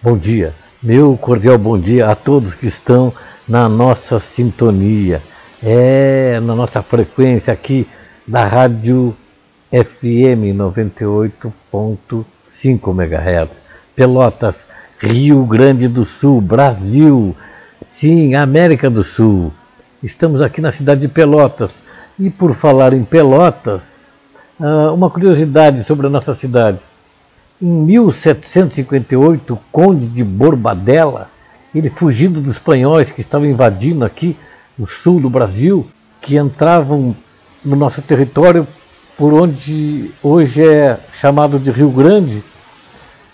Bom dia, meu cordial bom dia a todos que estão na nossa sintonia, é na nossa frequência aqui da Rádio FM 98.5 MHz, Pelotas, Rio Grande do Sul, Brasil, sim, América do Sul. Estamos aqui na cidade de Pelotas. E por falar em Pelotas, ah, uma curiosidade sobre a nossa cidade. Em 1758, o Conde de Borbadella, ele fugindo dos espanhóis que estavam invadindo aqui o sul do Brasil, que entravam no nosso território por onde hoje é chamado de Rio Grande.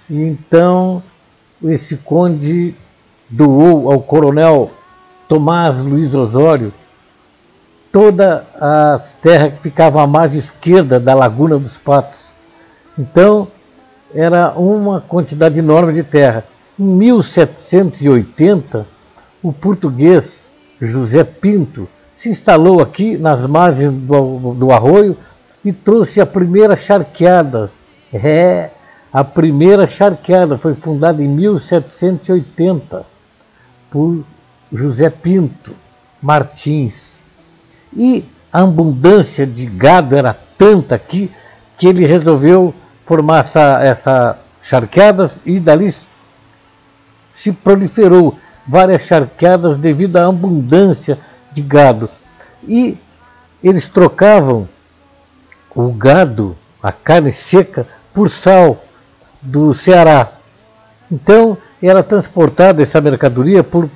Então, esse conde doou ao coronel Tomás Luiz Osório todas as terras que ficavam à margem esquerda da Laguna dos Patos. Então, era uma quantidade enorme de terra. Em 1780, o português José Pinto se instalou aqui nas margens do, do arroio e trouxe a primeira charqueada. É, a primeira charqueada foi fundada em 1780 por José Pinto Martins. E a abundância de gado era tanta aqui que ele resolveu formar essa, essa charqueadas e dali se proliferou várias charqueadas devido à abundância de gado. E eles trocavam o gado, a carne seca, por sal do Ceará. Então era transportada essa mercadoria por,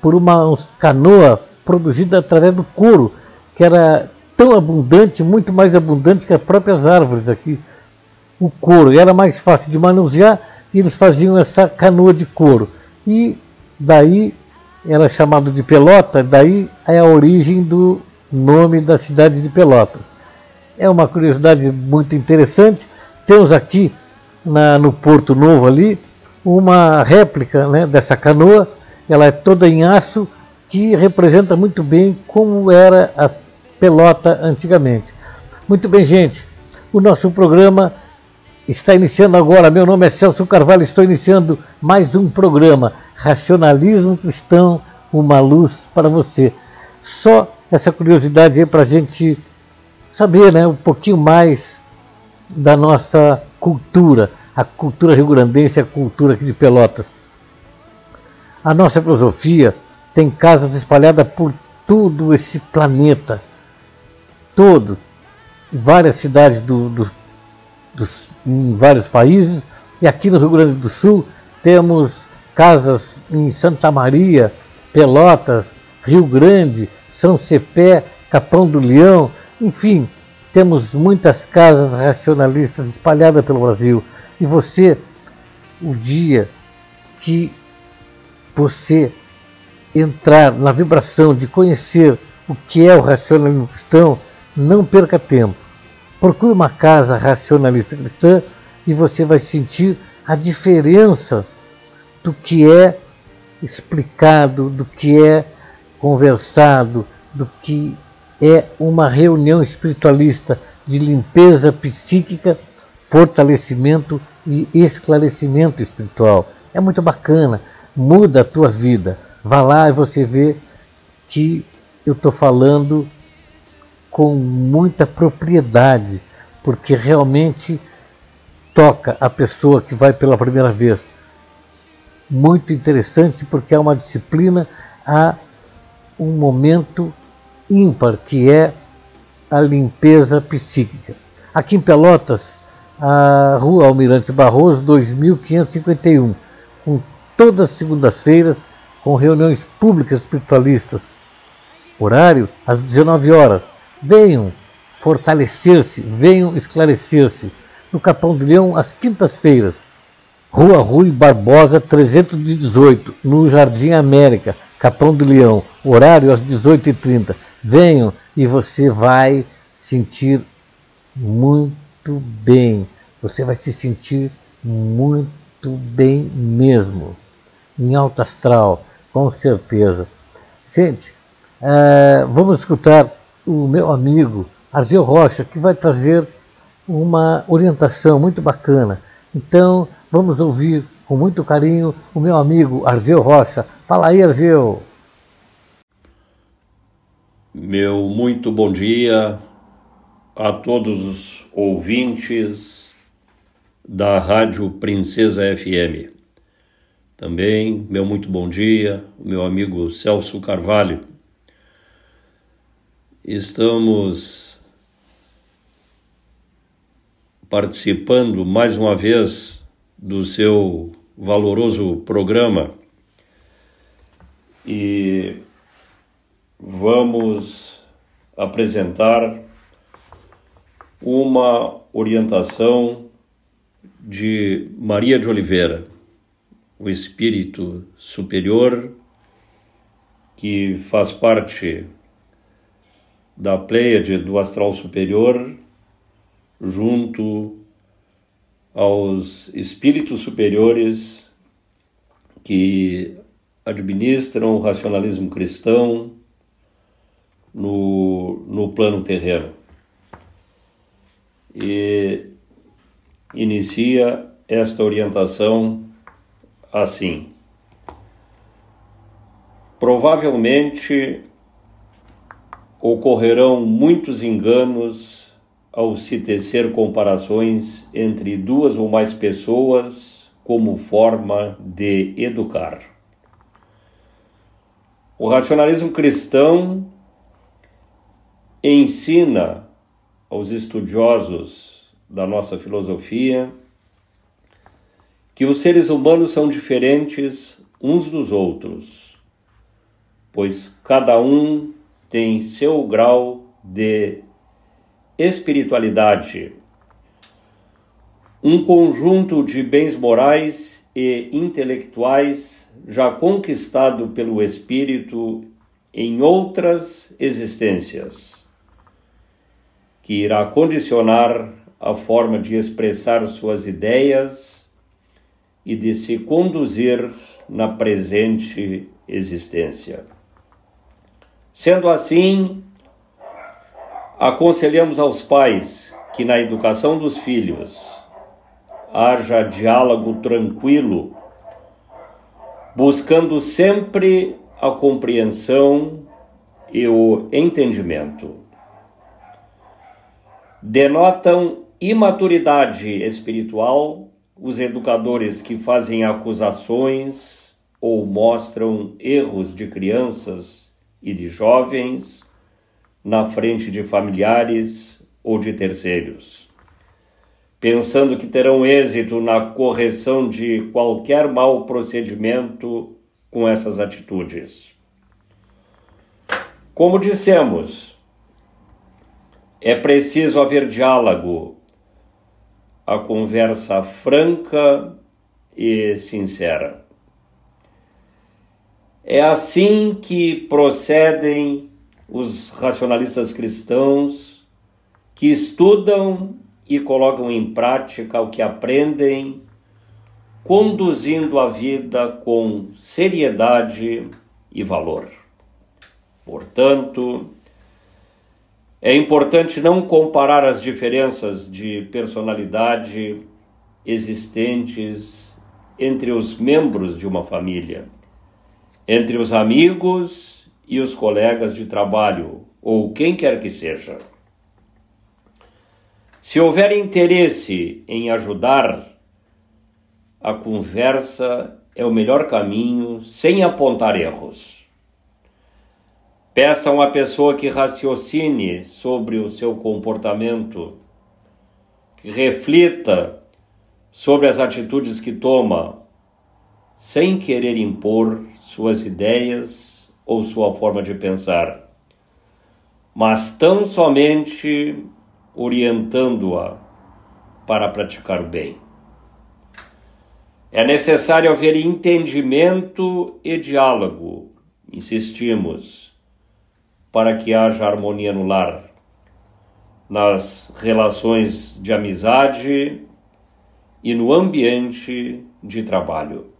por uma canoa produzida através do couro, que era tão abundante, muito mais abundante que as próprias árvores aqui o couro. Era mais fácil de manusear e eles faziam essa canoa de couro. E daí era chamado de Pelota, daí é a origem do nome da cidade de Pelotas. É uma curiosidade muito interessante. Temos aqui na, no Porto Novo ali uma réplica né, dessa canoa. Ela é toda em aço que representa muito bem como era a pelota antigamente. Muito bem, gente. O nosso programa Está iniciando agora, meu nome é Celso Carvalho, estou iniciando mais um programa Racionalismo Cristão, uma luz para você. Só essa curiosidade aí para a gente saber né, um pouquinho mais da nossa cultura, a cultura rio-grandense, a cultura aqui de Pelotas. A nossa filosofia tem casas espalhadas por todo esse planeta, todo, várias cidades do, do, dos em vários países, e aqui no Rio Grande do Sul temos casas em Santa Maria, Pelotas, Rio Grande, São Cepé, Capão do Leão, enfim, temos muitas casas racionalistas espalhadas pelo Brasil. E você, o dia que você entrar na vibração de conhecer o que é o racionalismo cristão, não perca tempo. Procure uma casa racionalista cristã e você vai sentir a diferença do que é explicado, do que é conversado, do que é uma reunião espiritualista de limpeza psíquica, fortalecimento e esclarecimento espiritual. É muito bacana, muda a tua vida. Vá lá e você vê que eu estou falando com muita propriedade, porque realmente toca a pessoa que vai pela primeira vez. Muito interessante, porque é uma disciplina, há um momento ímpar, que é a limpeza psíquica. Aqui em Pelotas, a Rua Almirante Barroso, 2551, com todas as segundas-feiras, com reuniões públicas espiritualistas. Horário às 19 horas venham fortalecer-se, venham esclarecer-se. No Capão do Leão, às quintas-feiras, Rua Rui Barbosa 318, no Jardim América, Capão do Leão, horário às 18h30. Venham e você vai sentir muito bem. Você vai se sentir muito bem mesmo. Em alto astral, com certeza. Gente, uh, vamos escutar o meu amigo Argel Rocha, que vai trazer uma orientação muito bacana. Então, vamos ouvir com muito carinho, o meu amigo Argeu Rocha. Fala aí, Argeu. Meu muito bom dia a todos os ouvintes da Rádio Princesa FM. Também meu muito bom dia, meu amigo Celso Carvalho. Estamos participando mais uma vez do seu valoroso programa. E vamos apresentar uma orientação de Maria de Oliveira, o espírito superior que faz parte da Pleiade do astral superior, junto aos espíritos superiores que administram o racionalismo cristão no, no plano terreno. E inicia esta orientação assim. Provavelmente ocorrerão muitos enganos ao se tecer comparações entre duas ou mais pessoas como forma de educar. O racionalismo cristão ensina aos estudiosos da nossa filosofia que os seres humanos são diferentes uns dos outros, pois cada um tem seu grau de espiritualidade, um conjunto de bens morais e intelectuais já conquistado pelo espírito em outras existências que irá condicionar a forma de expressar suas ideias e de se conduzir na presente existência. Sendo assim, aconselhamos aos pais que na educação dos filhos haja diálogo tranquilo, buscando sempre a compreensão e o entendimento. Denotam imaturidade espiritual os educadores que fazem acusações ou mostram erros de crianças e de jovens na frente de familiares ou de terceiros, pensando que terão êxito na correção de qualquer mau procedimento com essas atitudes. Como dissemos, é preciso haver diálogo, a conversa franca e sincera. É assim que procedem os racionalistas cristãos que estudam e colocam em prática o que aprendem, conduzindo a vida com seriedade e valor. Portanto, é importante não comparar as diferenças de personalidade existentes entre os membros de uma família, entre os amigos e os colegas de trabalho, ou quem quer que seja. Se houver interesse em ajudar, a conversa é o melhor caminho sem apontar erros. Peça a uma pessoa que raciocine sobre o seu comportamento, que reflita sobre as atitudes que toma, sem querer impor suas ideias ou sua forma de pensar, mas tão somente orientando-a para praticar o bem. É necessário haver entendimento e diálogo, insistimos para que haja harmonia no lar, nas relações de amizade e no ambiente de trabalho.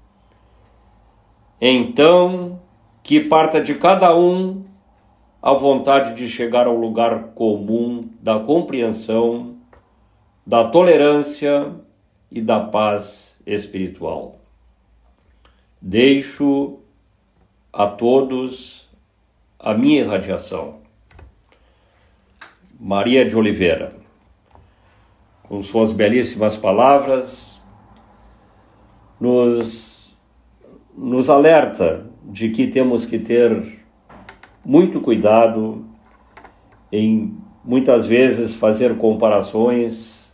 Então, que parta de cada um a vontade de chegar ao lugar comum da compreensão, da tolerância e da paz espiritual. deixo a todos a minha irradiação. Maria de Oliveira, com suas belíssimas palavras, nos, nos alerta de que temos que ter muito cuidado em muitas vezes fazer comparações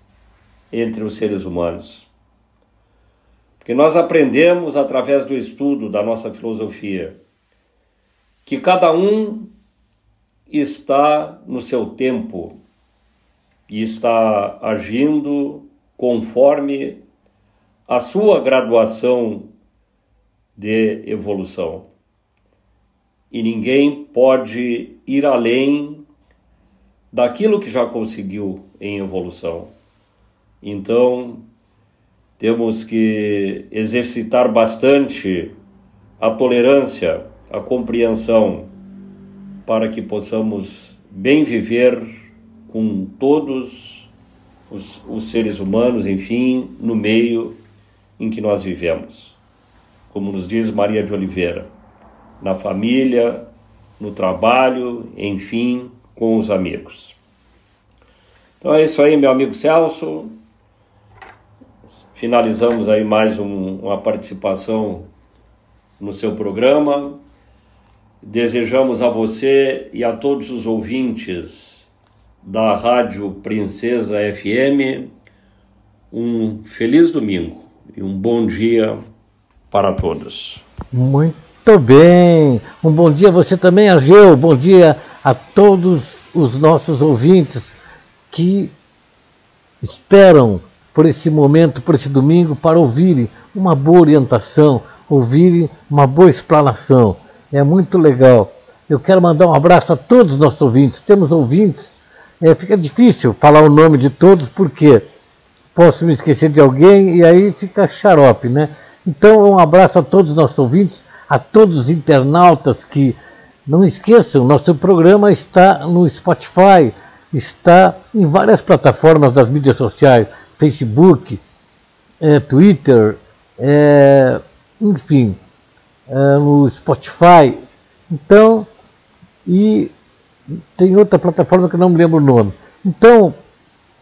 entre os seres humanos. Porque nós aprendemos através do estudo da nossa filosofia que cada um está no seu tempo e está agindo conforme a sua graduação de evolução. E ninguém pode ir além daquilo que já conseguiu em evolução. Então, temos que exercitar bastante a tolerância, a compreensão, para que possamos bem viver com todos os, os seres humanos, enfim, no meio em que nós vivemos. Como nos diz Maria de Oliveira, na família, no trabalho, enfim, com os amigos. Então é isso aí, meu amigo Celso. Finalizamos aí mais um, uma participação no seu programa. Desejamos a você e a todos os ouvintes da Rádio Princesa FM um feliz domingo e um bom dia para todos. Muito bem. Um bom dia a você também, Argeu. Bom dia a todos os nossos ouvintes que esperam por esse momento, por esse domingo, para ouvirem uma boa orientação, ouvirem uma boa explanação. É muito legal. Eu quero mandar um abraço a todos os nossos ouvintes. Temos ouvintes, é, fica difícil falar o nome de todos, porque posso me esquecer de alguém e aí fica xarope, né? Então, um abraço a todos os nossos ouvintes, a todos os internautas que não esqueçam, nosso programa está no Spotify, está em várias plataformas das mídias sociais, Facebook, é, Twitter, é, enfim, é, no Spotify. Então, e tem outra plataforma que não me lembro o nome. Então,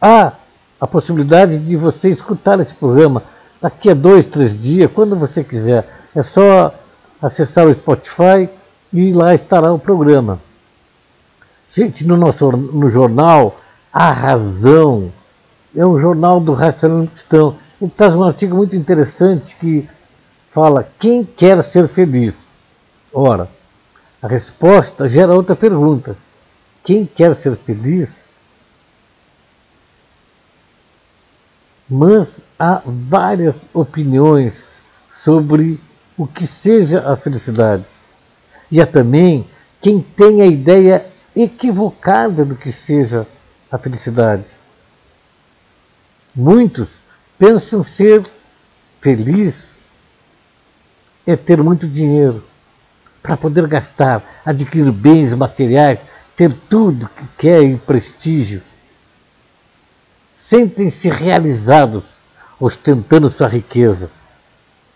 há a possibilidade de você escutar esse programa daqui a dois, três dias, quando você quiser. É só acessar o Spotify e lá estará o programa. Gente, no nosso no jornal, A Razão, é um jornal do Racionalismo Cristão. Ele traz um artigo muito interessante que fala quem quer ser feliz. Ora, a resposta gera outra pergunta. Quem quer ser feliz? Mas há várias opiniões sobre o que seja a felicidade. E há também quem tem a ideia equivocada do que seja a felicidade. Muitos pensam ser feliz é ter muito dinheiro para poder gastar, adquirir bens materiais, ter tudo que quer e prestígio. Sentem-se realizados ostentando sua riqueza.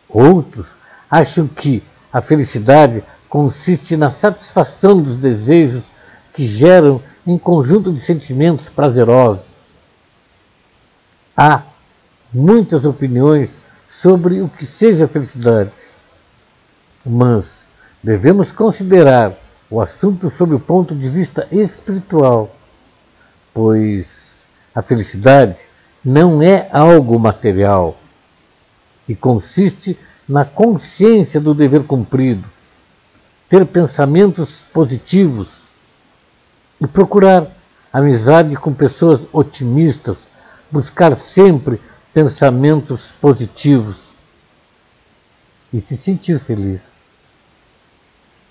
Outros acham que a felicidade consiste na satisfação dos desejos que geram um conjunto de sentimentos prazerosos. Há muitas opiniões sobre o que seja felicidade, mas devemos considerar o assunto sob o ponto de vista espiritual, pois a felicidade não é algo material e consiste na consciência do dever cumprido ter pensamentos positivos e procurar amizade com pessoas otimistas, buscar sempre pensamentos positivos e se sentir feliz.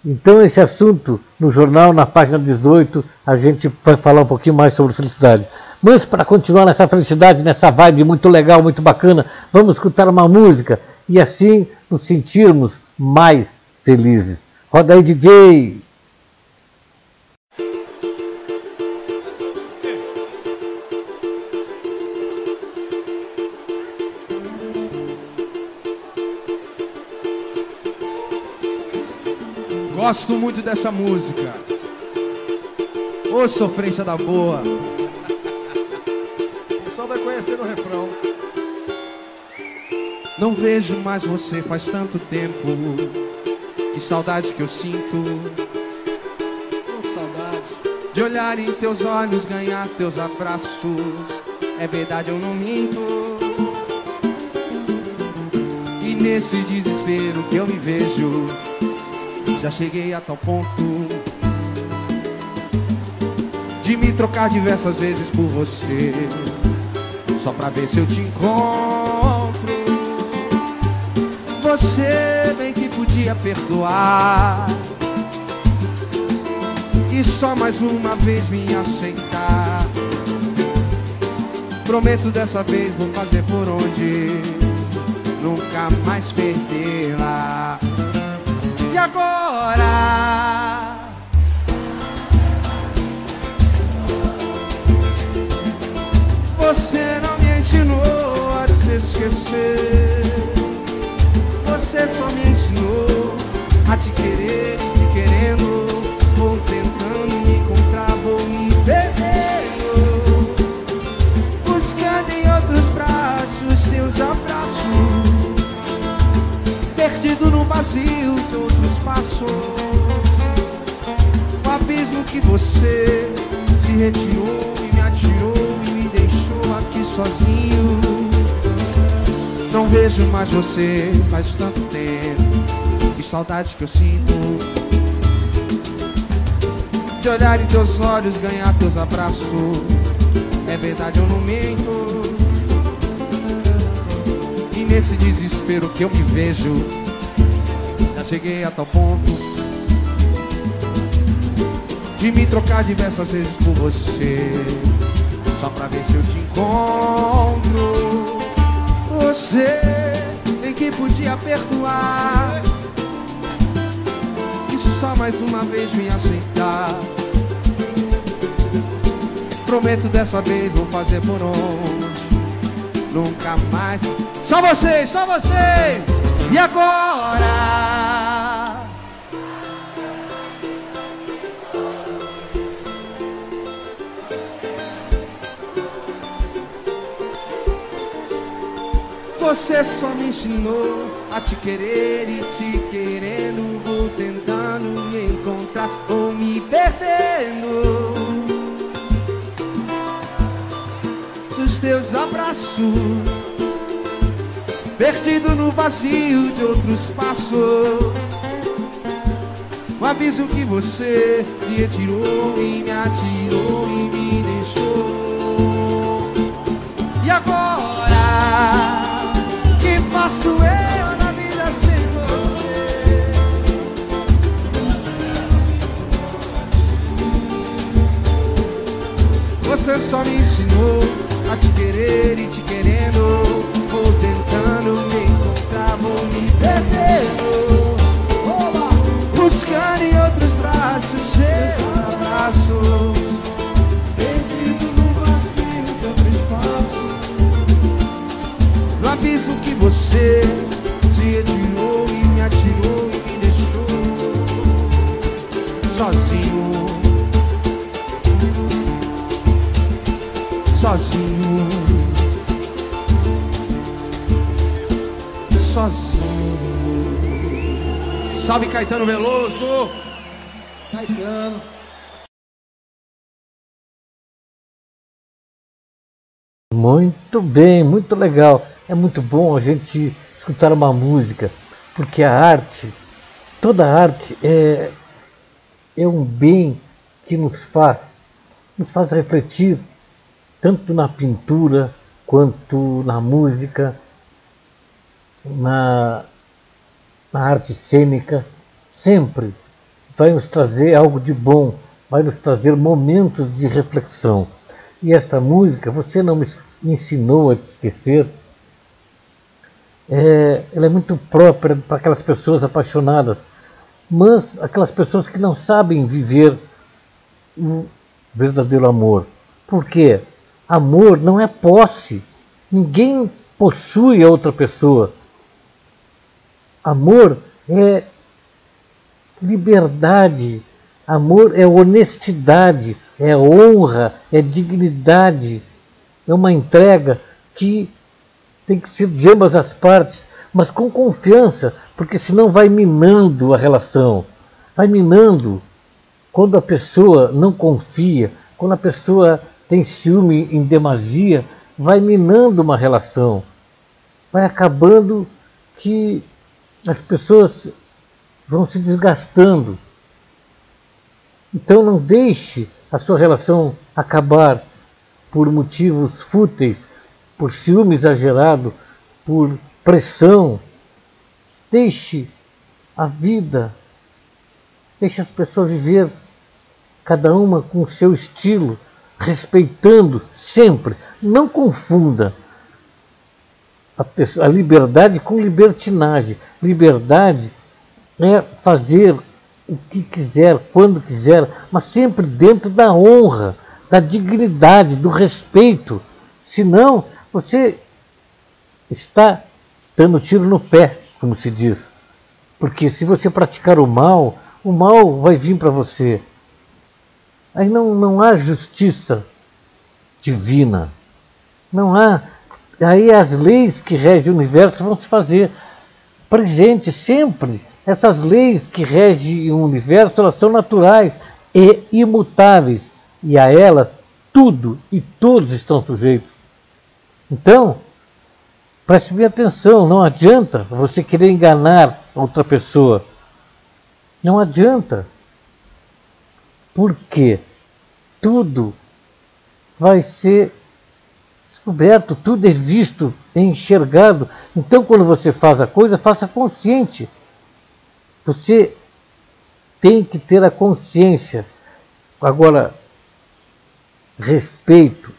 Então, esse assunto no jornal, na página 18, a gente vai falar um pouquinho mais sobre felicidade. Mas para continuar nessa felicidade, nessa vibe muito legal, muito bacana, vamos escutar uma música e assim nos sentirmos mais felizes. Roda aí, DJ! Gosto muito dessa música. Ô sofrência da boa. O pessoal vai conhecer no refrão. Não vejo mais você faz tanto tempo. Que saudade que eu sinto. Com saudade. De olhar em teus olhos, ganhar teus abraços. É verdade, eu não minto. E nesse desespero que eu me vejo, já cheguei a tal ponto de me trocar diversas vezes por você, só pra ver se eu te encontro. Você bem que podia perdoar e só mais uma vez me aceitar. Prometo dessa vez vou fazer por onde nunca mais perdê-la. E agora? Esquecer. Você só me ensinou a te querer e te querendo. Vou tentando me encontrar, vou me perdendo. Buscando em outros braços teus abraços. Perdido no vazio de outro espaço. O abismo que você se retirou e me atirou e me deixou aqui sozinho. Não vejo mais você faz tanto tempo. Que saudade que eu sinto. De olhar em teus olhos, ganhar teus abraços. É verdade, eu não minto. E nesse desespero que eu me vejo, já cheguei a tal ponto de me trocar diversas vezes por você, só pra ver se eu te encontro. Você em que podia perdoar e só mais uma vez me aceitar. Prometo dessa vez vou fazer por onde nunca mais. Só vocês, só vocês. E agora? Você só me ensinou a te querer e te querendo. Vou tentando me encontrar ou me perdendo. Dos teus abraços, perdido no vazio de outro espaço. Um aviso que você me retirou e me atirou e me deixou. E agora? Faço eu na vida sem você? Você só me ensinou a te querer e te querendo. Você se retirou e me atirou e me deixou sozinho, sozinho, sozinho. Salve Caetano Veloso! Caetano. Muito bem, muito legal. É muito bom a gente escutar uma música, porque a arte, toda arte é, é um bem que nos faz, nos faz refletir, tanto na pintura quanto na música, na, na arte cênica, sempre vai nos trazer algo de bom, vai nos trazer momentos de reflexão. E essa música, você não me ensinou a te esquecer, é, ela é muito própria para aquelas pessoas apaixonadas, mas aquelas pessoas que não sabem viver o verdadeiro amor. Por quê? Amor não é posse. Ninguém possui a outra pessoa. Amor é liberdade. Amor é honestidade, é honra, é dignidade, é uma entrega que tem que ser de ambas as partes, mas com confiança, porque senão vai minando a relação, vai minando. Quando a pessoa não confia, quando a pessoa tem ciúme em demasia, vai minando uma relação, vai acabando que as pessoas vão se desgastando. Então não deixe a sua relação acabar por motivos fúteis, por ciúme exagerado, por pressão. Deixe a vida, deixe as pessoas viver, cada uma com o seu estilo, respeitando sempre. Não confunda a, pessoa, a liberdade com libertinagem. Liberdade é fazer o que quiser, quando quiser, mas sempre dentro da honra, da dignidade, do respeito. Senão, você está dando tiro no pé, como se diz. Porque se você praticar o mal, o mal vai vir para você. Aí não, não há justiça divina. Não há. Aí as leis que regem o universo vão se fazer presentes sempre essas leis que regem o universo, elas são naturais e imutáveis, e a elas tudo e todos estão sujeitos. Então, preste bem atenção, não adianta você querer enganar outra pessoa. Não adianta. Porque tudo vai ser descoberto, tudo é visto, é enxergado. Então, quando você faz a coisa, faça consciente. Você tem que ter a consciência. Agora, respeito,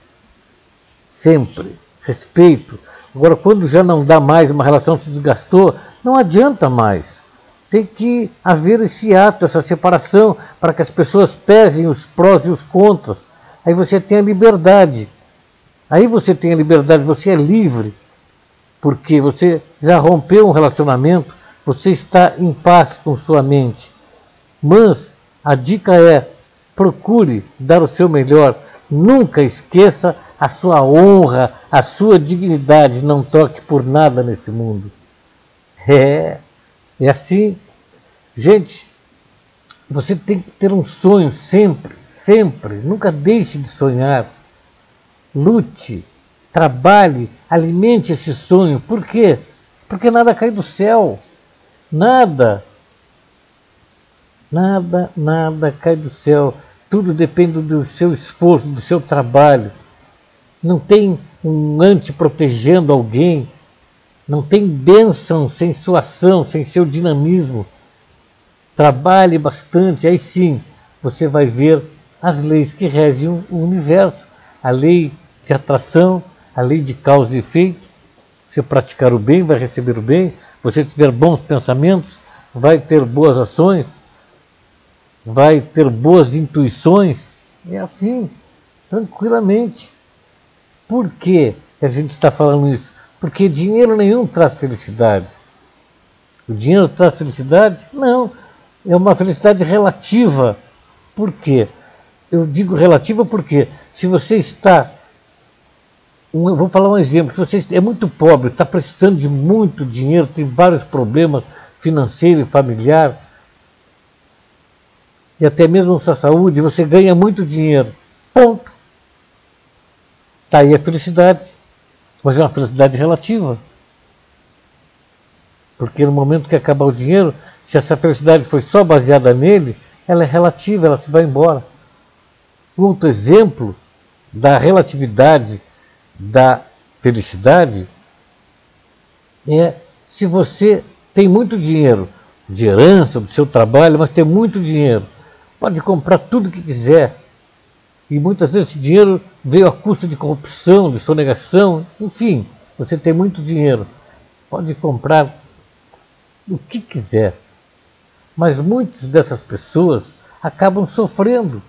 sempre, respeito. Agora, quando já não dá mais, uma relação se desgastou, não adianta mais. Tem que haver esse ato, essa separação, para que as pessoas pesem os prós e os contras. Aí você tem a liberdade. Aí você tem a liberdade, você é livre, porque você já rompeu um relacionamento, você está em paz com sua mente. Mas a dica é: procure dar o seu melhor. Nunca esqueça a sua honra, a sua dignidade. Não toque por nada nesse mundo. É, é assim. Gente, você tem que ter um sonho sempre, sempre. Nunca deixe de sonhar. Lute, trabalhe, alimente esse sonho. Por quê? Porque nada cai do céu. Nada, nada, nada cai do céu. Tudo depende do seu esforço, do seu trabalho. Não tem um ante protegendo alguém. Não tem bênção sem sua ação, sem seu dinamismo. Trabalhe bastante, aí sim você vai ver as leis que regem o universo. A lei de atração, a lei de causa e efeito. Se praticar o bem, vai receber o bem você tiver bons pensamentos, vai ter boas ações, vai ter boas intuições. É assim, tranquilamente. Por que a gente está falando isso? Porque dinheiro nenhum traz felicidade. O dinheiro traz felicidade? Não. É uma felicidade relativa. Por quê? Eu digo relativa porque se você está um, vou falar um exemplo. Se você é muito pobre, está precisando de muito dinheiro, tem vários problemas financeiros e familiar, e até mesmo sua saúde, você ganha muito dinheiro. Ponto. Está aí a felicidade. Mas é uma felicidade relativa. Porque no momento que acabar o dinheiro, se essa felicidade foi só baseada nele, ela é relativa, ela se vai embora. Outro exemplo da relatividade da felicidade é se você tem muito dinheiro de herança do seu trabalho, mas tem muito dinheiro, pode comprar tudo que quiser. E muitas vezes esse dinheiro veio à custa de corrupção, de sonegação, enfim, você tem muito dinheiro, pode comprar o que quiser. Mas muitas dessas pessoas acabam sofrendo.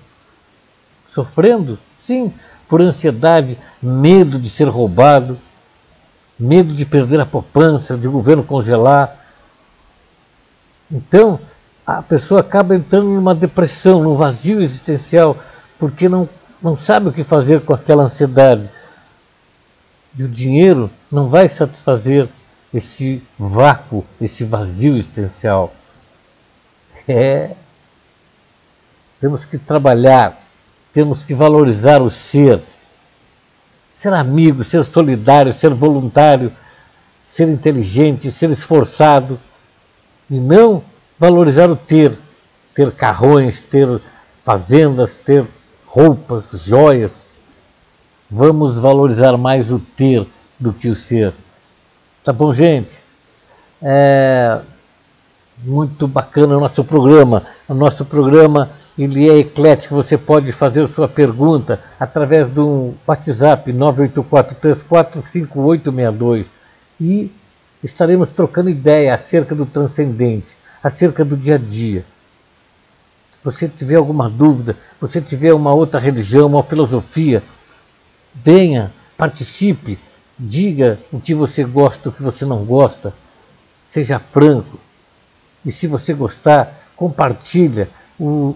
Sofrendo, sim, por ansiedade, medo de ser roubado, medo de perder a poupança, de o governo congelar. Então, a pessoa acaba entrando numa depressão, num vazio existencial, porque não, não sabe o que fazer com aquela ansiedade. E o dinheiro não vai satisfazer esse vácuo, esse vazio existencial. É. Temos que trabalhar, temos que valorizar o ser. Ser amigo, ser solidário, ser voluntário, ser inteligente, ser esforçado. E não valorizar o ter. Ter carrões, ter fazendas, ter roupas, joias. Vamos valorizar mais o ter do que o ser. Tá bom, gente? É muito bacana o nosso programa. O nosso programa ele é eclético. Você pode fazer sua pergunta através do WhatsApp 984345862 e estaremos trocando ideia acerca do transcendente, acerca do dia a dia. Você tiver alguma dúvida, você tiver uma outra religião, uma filosofia, venha, participe, Diga o que você gosta, o que você não gosta. Seja franco. E se você gostar, compartilha o,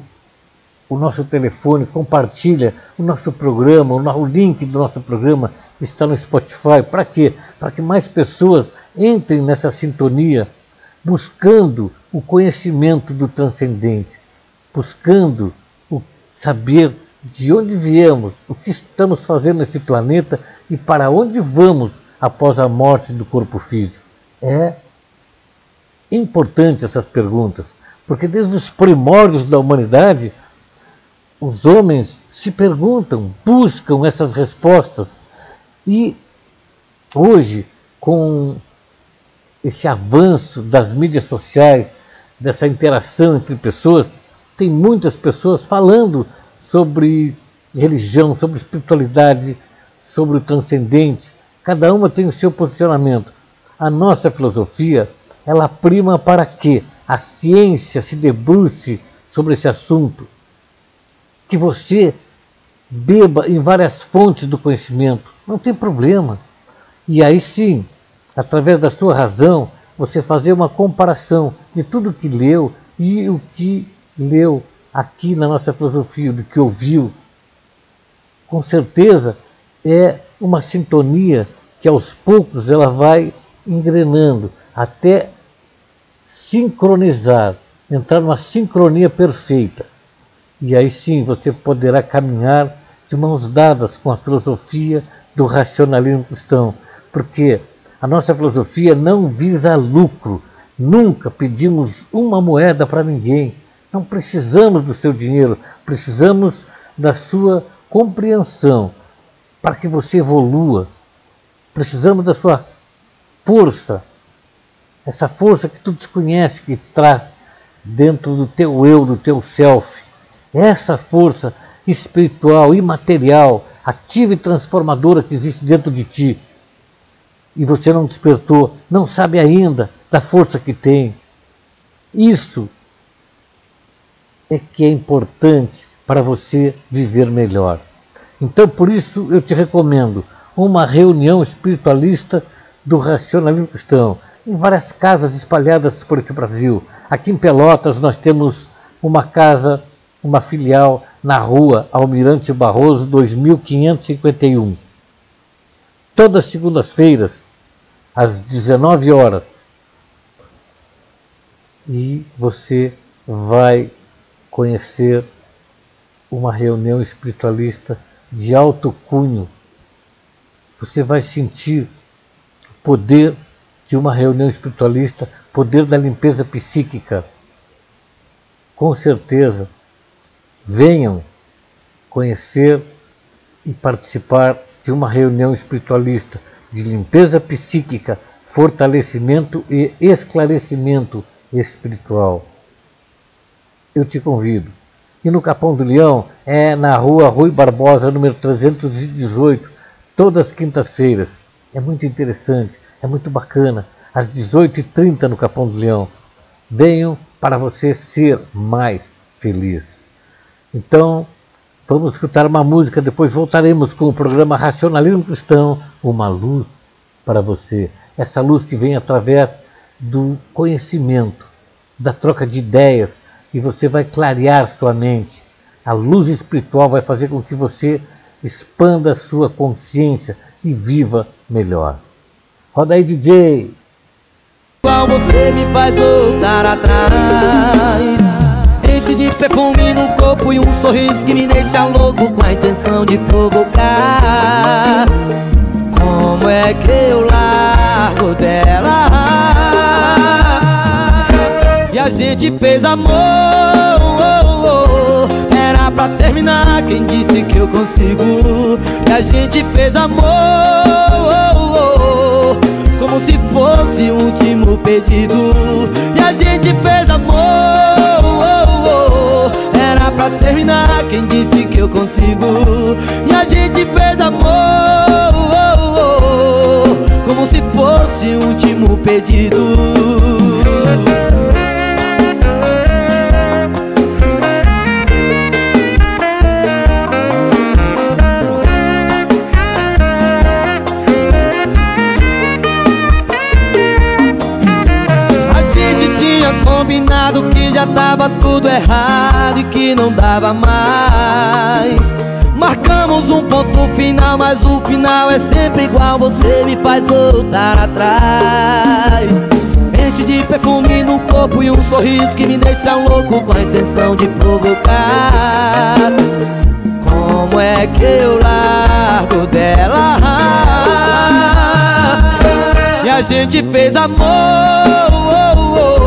o nosso telefone, compartilha o nosso programa, o, o link do nosso programa está no Spotify. Para quê? Para que mais pessoas entrem nessa sintonia, buscando o conhecimento do transcendente, buscando o saber de onde viemos, o que estamos fazendo nesse planeta e para onde vamos após a morte do corpo físico? É importante essas perguntas, porque desde os primórdios da humanidade, os homens se perguntam, buscam essas respostas. E hoje, com esse avanço das mídias sociais, dessa interação entre pessoas, tem muitas pessoas falando sobre religião, sobre espiritualidade, sobre o transcendente. Cada uma tem o seu posicionamento. A nossa filosofia, ela prima para que a ciência se debruce sobre esse assunto. Que você beba em várias fontes do conhecimento. Não tem problema. E aí sim, através da sua razão, você fazer uma comparação de tudo que leu e o que leu aqui na nossa filosofia, do que ouviu. Com certeza é uma sintonia que aos poucos ela vai engrenando até sincronizar, entrar numa sincronia perfeita. E aí sim você poderá caminhar de mãos dadas com a filosofia do racionalismo cristão, porque a nossa filosofia não visa lucro, nunca pedimos uma moeda para ninguém, não precisamos do seu dinheiro, precisamos da sua compreensão para que você evolua. Precisamos da sua força, essa força que tu desconhece, que traz dentro do teu eu, do teu self. Essa força espiritual, imaterial, ativa e transformadora que existe dentro de ti. E você não despertou, não sabe ainda da força que tem. Isso é que é importante para você viver melhor. Então, por isso, eu te recomendo uma reunião espiritualista do racionalismo cristão, em várias casas espalhadas por esse Brasil. Aqui em Pelotas, nós temos uma casa, uma filial na rua Almirante Barroso, 2551. Todas as segundas-feiras, às 19 horas. E você vai conhecer uma reunião espiritualista de alto cunho, você vai sentir o poder de uma reunião espiritualista, poder da limpeza psíquica. Com certeza, venham conhecer e participar de uma reunião espiritualista de limpeza psíquica, fortalecimento e esclarecimento espiritual. Eu te convido. E no Capão do Leão é na rua Rui Barbosa, número 318, todas as quintas-feiras. É muito interessante, é muito bacana. Às 18h30 no Capão do Leão. Venham para você ser mais feliz. Então, vamos escutar uma música, depois voltaremos com o programa Racionalismo Cristão, uma luz para você. Essa luz que vem através do conhecimento, da troca de ideias e você vai clarear sua mente. A luz espiritual vai fazer com que você expanda a sua consciência e viva melhor. Roda aí, DJ! Qual você me faz voltar atrás Enche de perfume no corpo e um sorriso que me deixa louco Com a intenção de provocar Como é que eu largo dela a gente fez amor Era pra terminar, quem disse que eu consigo? E a gente fez amor como se fosse o último pedido. E a gente fez amor Era pra terminar, quem disse que eu consigo? E a gente fez amor Como se fosse o último pedido já tava tudo errado e que não dava mais. Marcamos um ponto final, mas o final é sempre igual. Você me faz voltar atrás. Enche de perfume no corpo e um sorriso que me deixa louco Com a intenção de provocar. Como é que eu largo dela? E a gente fez amor era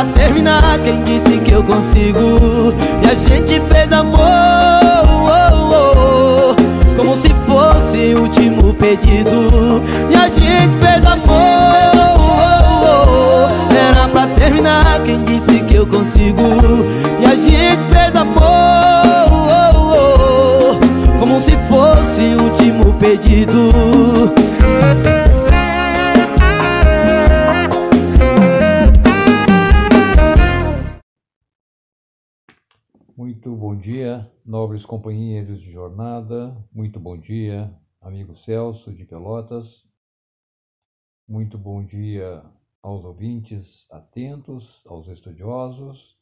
pra terminar, quem disse que eu consigo? E a gente fez amor Como se fosse o último pedido E a gente fez amor Era pra terminar, quem disse que eu consigo? E a gente fez amor Como se fosse o último pedido Muito bom dia, nobres companheiros de jornada. Muito bom dia, amigo Celso de Pelotas. Muito bom dia aos ouvintes atentos, aos estudiosos,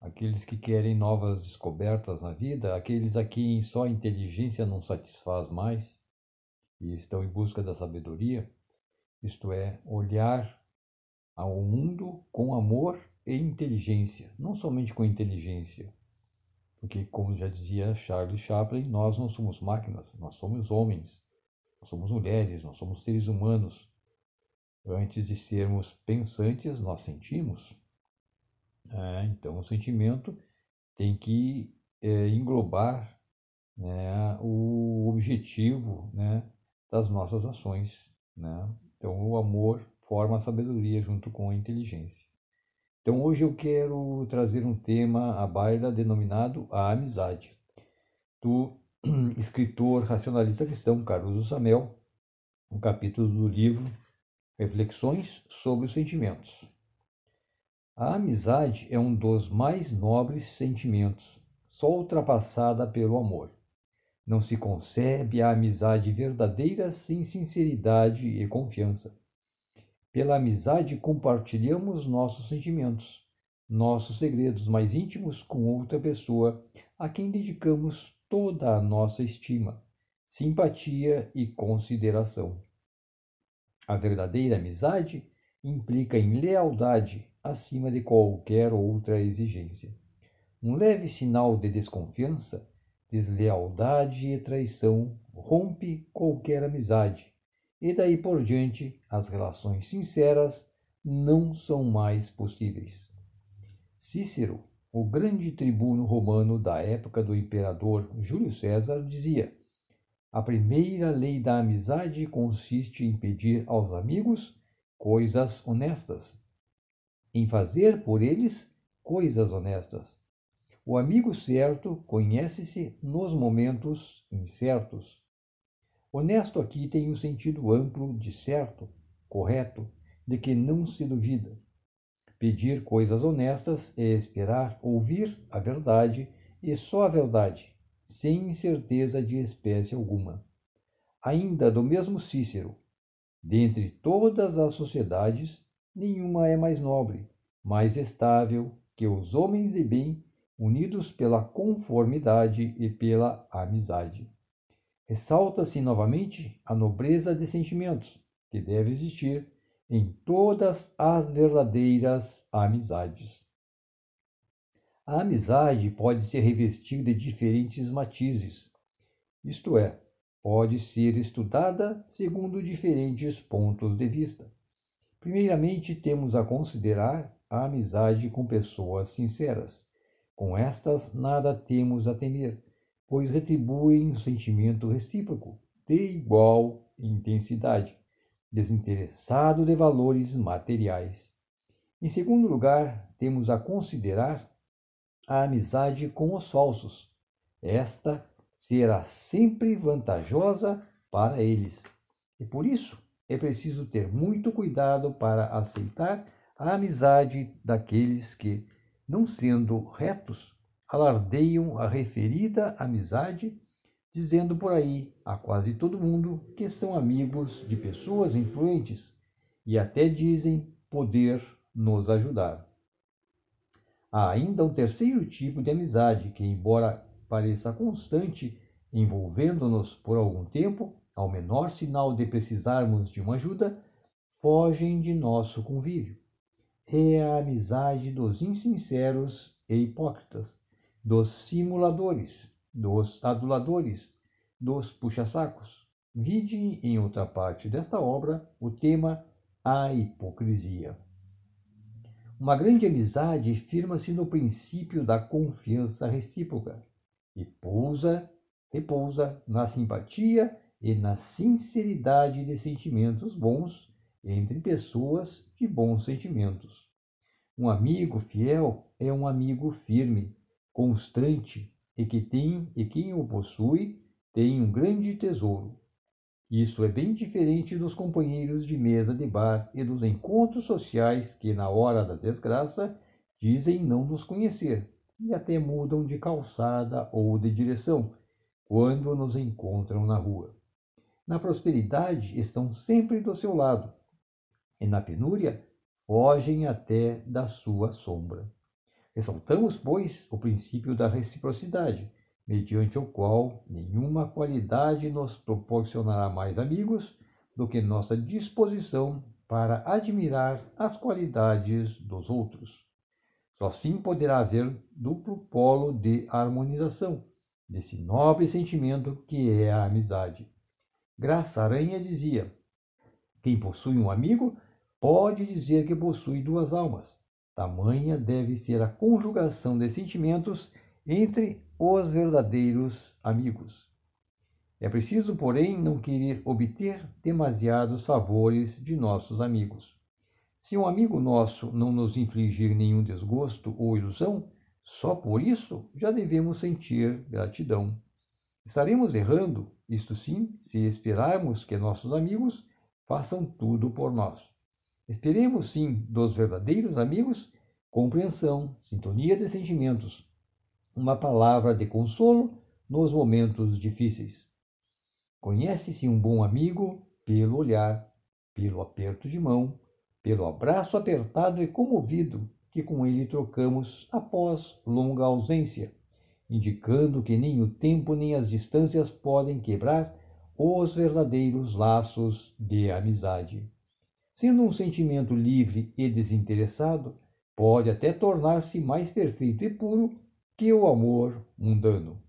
aqueles que querem novas descobertas na vida, aqueles a quem só a inteligência não satisfaz mais e estão em busca da sabedoria, isto é, olhar ao mundo com amor e inteligência, não somente com inteligência, porque, como já dizia Charles Chaplin, nós não somos máquinas, nós somos homens, nós somos mulheres, nós somos seres humanos. Antes de sermos pensantes, nós sentimos. É, então, o sentimento tem que é, englobar né, o objetivo né, das nossas ações. Né? Então, o amor forma a sabedoria junto com a inteligência. Então hoje eu quero trazer um tema à baila denominado a amizade, do escritor racionalista cristão Caruso Samel, um capítulo do livro Reflexões sobre os Sentimentos. A amizade é um dos mais nobres sentimentos, só ultrapassada pelo amor. Não se concebe a amizade verdadeira sem sinceridade e confiança. Pela amizade compartilhamos nossos sentimentos, nossos segredos mais íntimos com outra pessoa a quem dedicamos toda a nossa estima, simpatia e consideração. A verdadeira amizade implica em lealdade acima de qualquer outra exigência. Um leve sinal de desconfiança, deslealdade e traição rompe qualquer amizade e daí por diante as relações sinceras não são mais possíveis. Cícero, o grande tribuno romano da época do imperador Júlio César, dizia: A primeira lei da amizade consiste em pedir aos amigos coisas honestas, em fazer por eles coisas honestas. O amigo certo conhece-se nos momentos incertos. Honesto aqui tem um sentido amplo de certo, correto, de que não se duvida. Pedir coisas honestas é esperar ouvir a verdade e só a verdade, sem incerteza de espécie alguma. Ainda do mesmo Cícero, dentre todas as sociedades, nenhuma é mais nobre, mais estável que os homens de bem unidos pela conformidade e pela amizade. Ressalta-se novamente a nobreza de sentimentos que deve existir em todas as verdadeiras amizades. A amizade pode ser revestida de diferentes matizes, isto é, pode ser estudada segundo diferentes pontos de vista. Primeiramente, temos a considerar a amizade com pessoas sinceras. Com estas, nada temos a temer, pois retribuem o sentimento recíproco, de igual intensidade, desinteressado de valores materiais. Em segundo lugar, temos a considerar a amizade com os falsos. Esta será sempre vantajosa para eles. E por isso é preciso ter muito cuidado para aceitar a amizade daqueles que, não sendo retos, alardeiam a referida amizade, dizendo por aí a quase todo mundo que são amigos de pessoas influentes e até dizem poder nos ajudar. Há ainda um terceiro tipo de amizade que, embora pareça constante, envolvendo-nos por algum tempo, ao menor sinal de precisarmos de uma ajuda, fogem de nosso convívio. É a amizade dos insinceros e hipócritas, dos simuladores, dos aduladores, dos puxa-sacos. Vide em outra parte desta obra o tema A Hipocrisia. Uma grande amizade firma-se no princípio da confiança recíproca e pousa, repousa na simpatia e na sinceridade de sentimentos bons entre pessoas de bons sentimentos. Um amigo fiel é um amigo firme, constante e que tem e quem o possui tem um grande tesouro. Isso é bem diferente dos companheiros de mesa de bar e dos encontros sociais que, na hora da desgraça, dizem não nos conhecer e até mudam de calçada ou de direção quando nos encontram na rua. Na prosperidade estão sempre do seu lado, e na penúria fogem até da sua sombra. Ressaltamos, pois, o princípio da reciprocidade, mediante o qual nenhuma qualidade nos proporcionará mais amigos do que nossa disposição para admirar as qualidades dos outros. Só assim poderá haver duplo polo de harmonização desse nobre sentimento que é a amizade. Graça Aranha dizia: Quem possui um amigo pode dizer que possui duas almas. Tamanha deve ser a conjugação de sentimentos entre os verdadeiros amigos. É preciso, porém, não querer obter demasiados favores de nossos amigos. Se um amigo nosso não nos infligir nenhum desgosto ou ilusão, só por isso já devemos sentir gratidão. Estaremos errando, isto sim, se esperarmos que nossos amigos façam tudo por nós. Esperemos sim dos verdadeiros amigos compreensão, sintonia de sentimentos, uma palavra de consolo nos momentos difíceis. Conhece-se um bom amigo pelo olhar, pelo aperto de mão, pelo abraço apertado e comovido que com ele trocamos após longa ausência, indicando que nem o tempo nem as distâncias podem quebrar os verdadeiros laços de amizade. Sendo um sentimento livre e desinteressado, pode até tornar-se mais perfeito e puro que o amor mundano.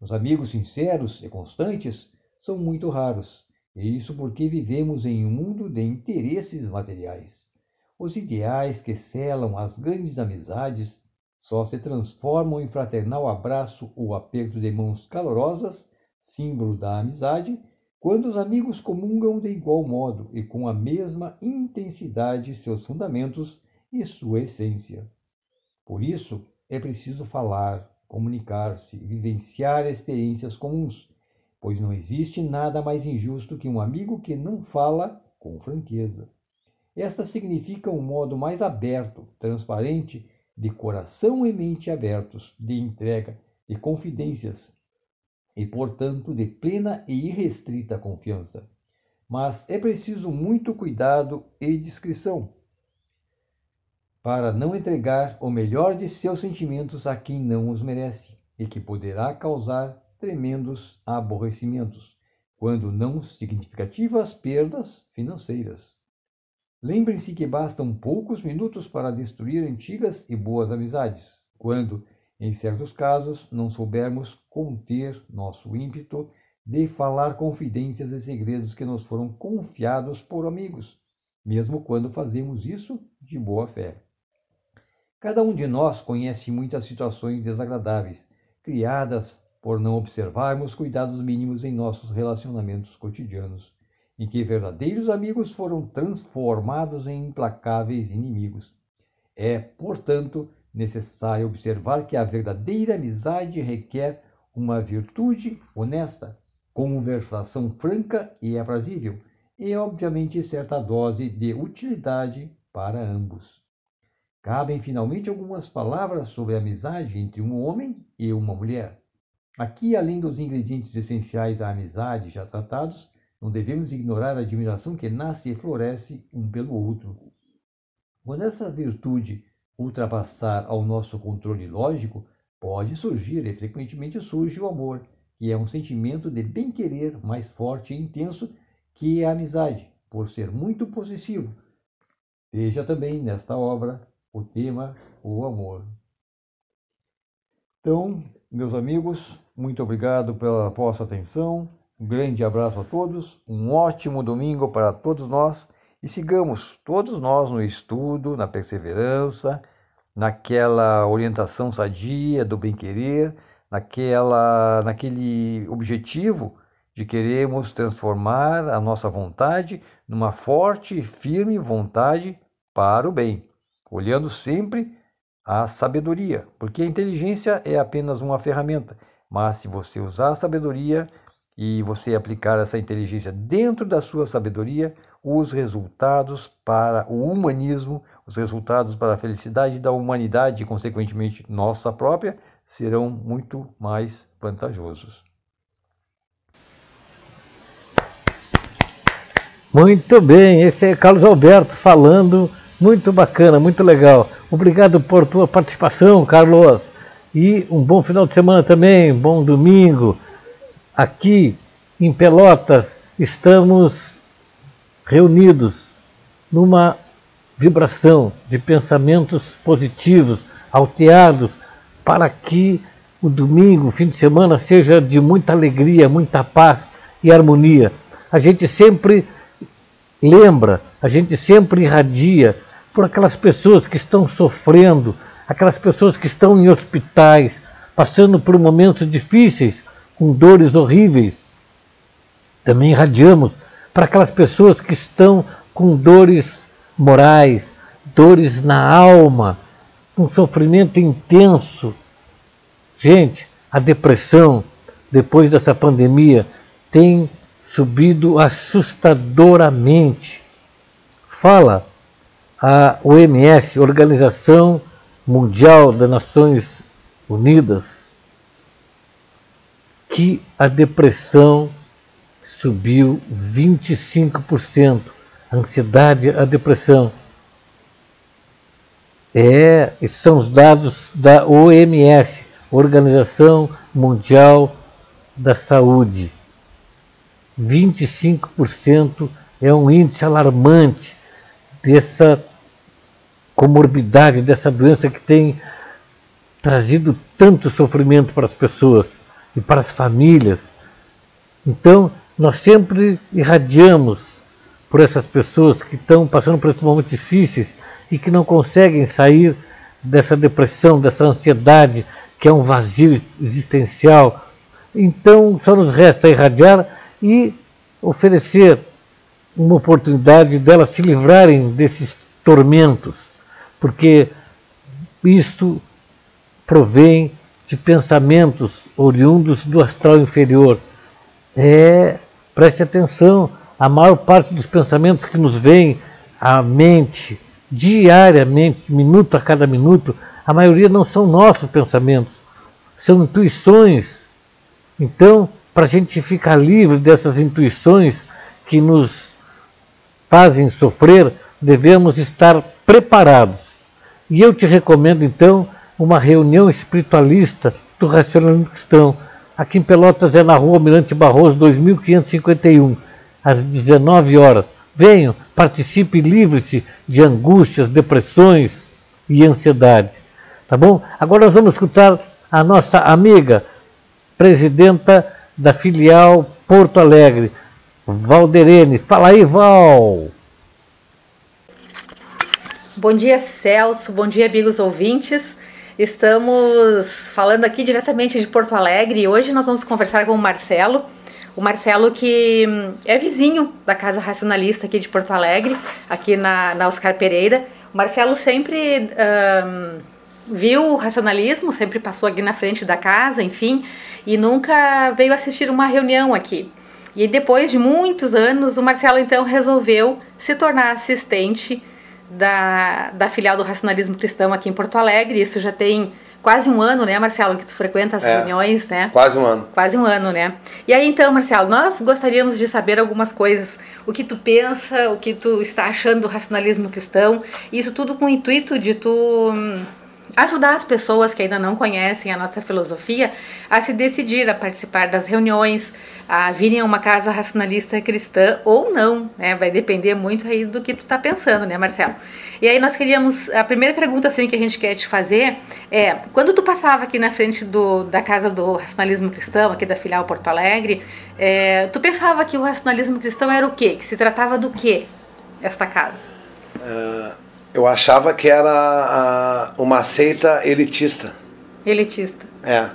Os amigos sinceros e constantes são muito raros, e isso porque vivemos em um mundo de interesses materiais. Os ideais que selam as grandes amizades só se transformam em fraternal abraço ou aperto de mãos calorosas, símbolo da amizade, quando os amigos comungam de igual modo e com a mesma intensidade seus fundamentos e sua essência. Por isso, é preciso falar, comunicar-se, vivenciar experiências comuns, pois não existe nada mais injusto que um amigo que não fala com franqueza. Esta significa um modo mais aberto, transparente, de coração e mente abertos, de entrega, de confidências e, portanto, de plena e irrestrita confiança. Mas é preciso muito cuidado e discrição para não entregar o melhor de seus sentimentos a quem não os merece e que poderá causar tremendos aborrecimentos, quando não significativas perdas financeiras. Lembrem-se que bastam poucos minutos para destruir antigas e boas amizades, quando, em certos casos, não soubermos conter nosso ímpeto de falar confidências e segredos que nos foram confiados por amigos, mesmo quando fazemos isso de boa fé. Cada um de nós conhece muitas situações desagradáveis, criadas por não observarmos cuidados mínimos em nossos relacionamentos cotidianos, em que verdadeiros amigos foram transformados em implacáveis inimigos. É, portanto, necessário observar que a verdadeira amizade requer uma virtude honesta, conversação franca e aprazível, e, obviamente, certa dose de utilidade para ambos. Cabem finalmente algumas palavras sobre a amizade entre um homem e uma mulher. Aqui, além dos ingredientes essenciais à amizade já tratados, não devemos ignorar a admiração que nasce e floresce um pelo outro. Quando essa virtude ultrapassar ao nosso controle lógico, pode surgir, e frequentemente surge, o amor, que é um sentimento de bem-querer mais forte e intenso que a amizade, por ser muito possessivo. Veja também nesta obra o tema O Amor. Então, meus amigos, muito obrigado pela vossa atenção. Um grande abraço a todos, um ótimo domingo para todos nós e sigamos todos nós no estudo, na perseverança, naquela orientação sadia do bem-querer, naquela, naquele objetivo de queremos transformar a nossa vontade numa forte e firme vontade para o bem, olhando sempre a sabedoria, porque a inteligência é apenas uma ferramenta, mas se você usar a sabedoria e você aplicar essa inteligência dentro da sua sabedoria, os resultados para o humanismo, os resultados para a felicidade da humanidade e, consequentemente, nossa própria, serão muito mais vantajosos. Muito bem, esse é Carlos Alberto falando, muito bacana, muito legal. Obrigado por tua participação, Carlos. E um bom final de semana também, bom domingo. Aqui em Pelotas estamos reunidos numa vibração de pensamentos positivos, alteados para que o domingo, o fim de semana, seja de muita alegria, muita paz e harmonia. A gente sempre lembra, a gente sempre irradia por aquelas pessoas que estão sofrendo, aquelas pessoas que estão em hospitais, passando por momentos difíceis, com dores horríveis. Também irradiamos para aquelas pessoas que estão com dores morais, dores na alma, um sofrimento intenso. Gente, a depressão, depois dessa pandemia, tem subido assustadoramente. Fala a OMS, Organização Mundial das Nações Unidas, que a depressão subiu 25%. A ansiedade, a depressão. É, esses são os dados da OMS, Organização Mundial da Saúde. 25% é um índice alarmante dessa comorbidade, dessa doença que tem trazido tanto sofrimento para as pessoas e para as famílias. Então, nós sempre irradiamos por essas pessoas que estão passando por esses momentos difíceis e que não conseguem sair dessa depressão, dessa ansiedade, que é um vazio existencial. Então, só nos resta irradiar e oferecer uma oportunidade delas se livrarem desses tormentos, porque isto provém de pensamentos oriundos do astral inferior. É, preste atenção, a maior parte dos pensamentos que nos vêm à mente diariamente, minuto a cada minuto, a maioria não são nossos pensamentos, são intuições. Então, para a gente ficar livre dessas intuições que nos fazem sofrer, devemos estar preparados. E eu te recomendo então uma reunião espiritualista do Racionalismo Cristão. Aqui em Pelotas é na rua Mirante Barroso 2551, às 19 horas. Venham, participe livre-se de angústias, depressões e ansiedade. Tá bom? Agora nós vamos escutar a nossa amiga, presidenta da filial Porto Alegre, Valderene. Fala aí, Val! Bom dia, Celso. Bom dia, amigos ouvintes. Estamos falando aqui diretamente de Porto Alegre e hoje nós vamos conversar com o Marcelo. O Marcelo que hum, é vizinho da Casa Racionalista aqui de Porto Alegre, aqui na, na Oscar Pereira. O Marcelo sempre hum, viu o racionalismo, sempre passou aqui na frente da casa, enfim, e nunca veio assistir uma reunião aqui. E depois de muitos anos, o Marcelo então resolveu se tornar assistente da, da filial do Racionalismo Cristão aqui em Porto Alegre. Isso já tem quase um ano, né, Marcelo, que tu frequenta as É, reuniões, né? Quase um ano. Quase um ano, né? E aí então, Marcelo, nós gostaríamos de saber algumas coisas. O que tu pensa, o que tu está achando do racionalismo cristão. Isso tudo com o intuito de tu hum, ajudar as pessoas que ainda não conhecem a nossa filosofia a se decidir a participar das reuniões, a virem a uma casa racionalista cristã ou não, né? Vai depender muito aí do que tu tá pensando, né, Marcelo? E aí nós queríamos, a primeira pergunta assim que a gente quer te fazer é, quando tu passava aqui na frente do, da casa do racionalismo cristão, aqui da filial Porto Alegre, é, tu pensava que o racionalismo cristão era o quê? Que se tratava do quê, esta casa? Eu achava que era ah, uma seita elitista. Elitista. É,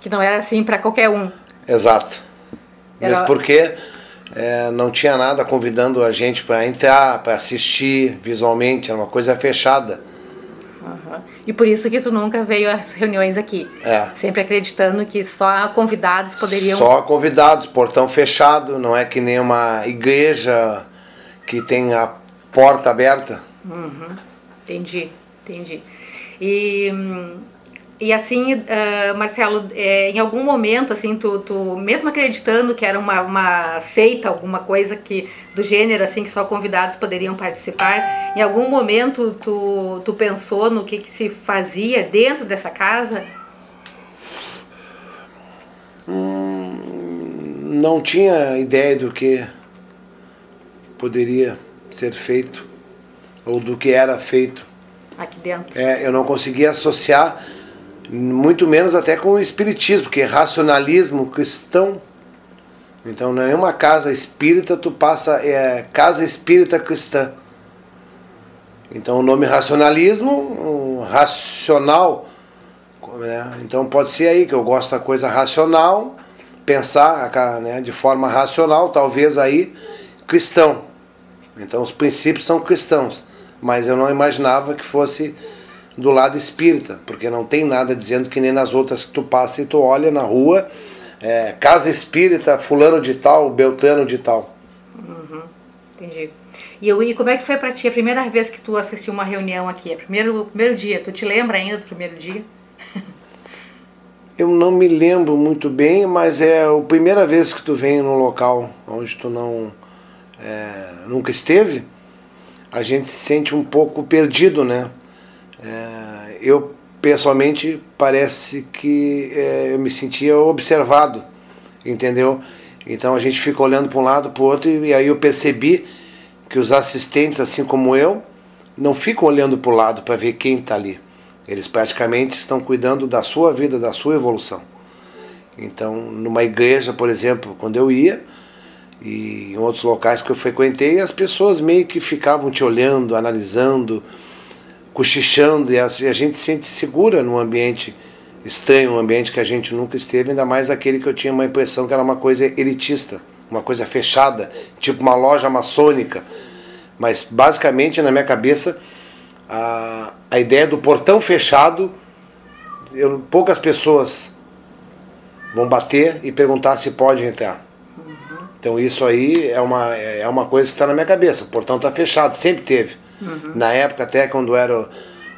Que não era assim para qualquer um. exato. Era- Mesmo porque é, não tinha nada convidando a gente para entrar, para assistir visualmente, era uma coisa fechada. Aham. E por isso que tu nunca veio às reuniões aqui. É. Sempre acreditando que só convidados poderiam. Só convidados, portão fechado, não é que nem uma igreja que tem a porta aberta. Entendi, entendi. E, hum, e assim, ah, Marcelo, é, em algum momento, assim, tu, tu, mesmo acreditando que era uma, uma seita, alguma coisa que do gênero, assim, que só convidados poderiam participar, em algum momento tu, tu pensou no que, que se fazia dentro dessa casa? Não tinha ideia do que poderia ser feito ou do que era feito. Aqui dentro. É, eu não conseguia associar, muito menos até com o espiritismo, porque racionalismo cristão. Então, não é uma casa espírita, tu passa é casa espírita cristã. Então, o nome racionalismo, racional, né? então pode ser aí que eu gosto da coisa racional, pensar né, de forma racional, talvez aí cristão. Então, os princípios são cristãos mas eu não imaginava que fosse do lado espírita, porque não tem nada dizendo que nem nas outras que tu passa e tu olha na rua, é, casa espírita, fulano de tal, beltano de tal. Entendi. E, eu, e como é que foi pra ti a primeira vez que tu assistiu uma reunião aqui? O primeiro, o primeiro dia, tu te lembra ainda do primeiro dia? Eu não me lembro muito bem, mas é a primeira vez que tu vem num local onde tu não é, nunca esteve, a gente se sente um pouco perdido, né? É, eu pessoalmente parece que é, eu me sentia observado, entendeu? Então a gente fica olhando para um lado, para o outro e, e aí eu percebi que os assistentes, assim como eu, não ficam olhando para o lado para ver quem está ali. Eles praticamente estão cuidando da sua vida, da sua evolução. Então, numa igreja, por exemplo, quando eu ia, e em outros locais que eu frequentei, as pessoas meio que ficavam te olhando, analisando, cochichando, e a, gente se sente segura num ambiente estranho, um ambiente que a gente nunca esteve, ainda mais aquele que eu tinha uma impressão que era uma coisa elitista, uma coisa fechada, tipo uma loja maçônica. Mas basicamente na minha cabeça a, a ideia do portão fechado, eu, poucas pessoas vão bater e perguntar se pode entrar. Então isso aí é uma, é uma coisa que está na minha cabeça. O portão está fechado, sempre teve. Na época até quando era o,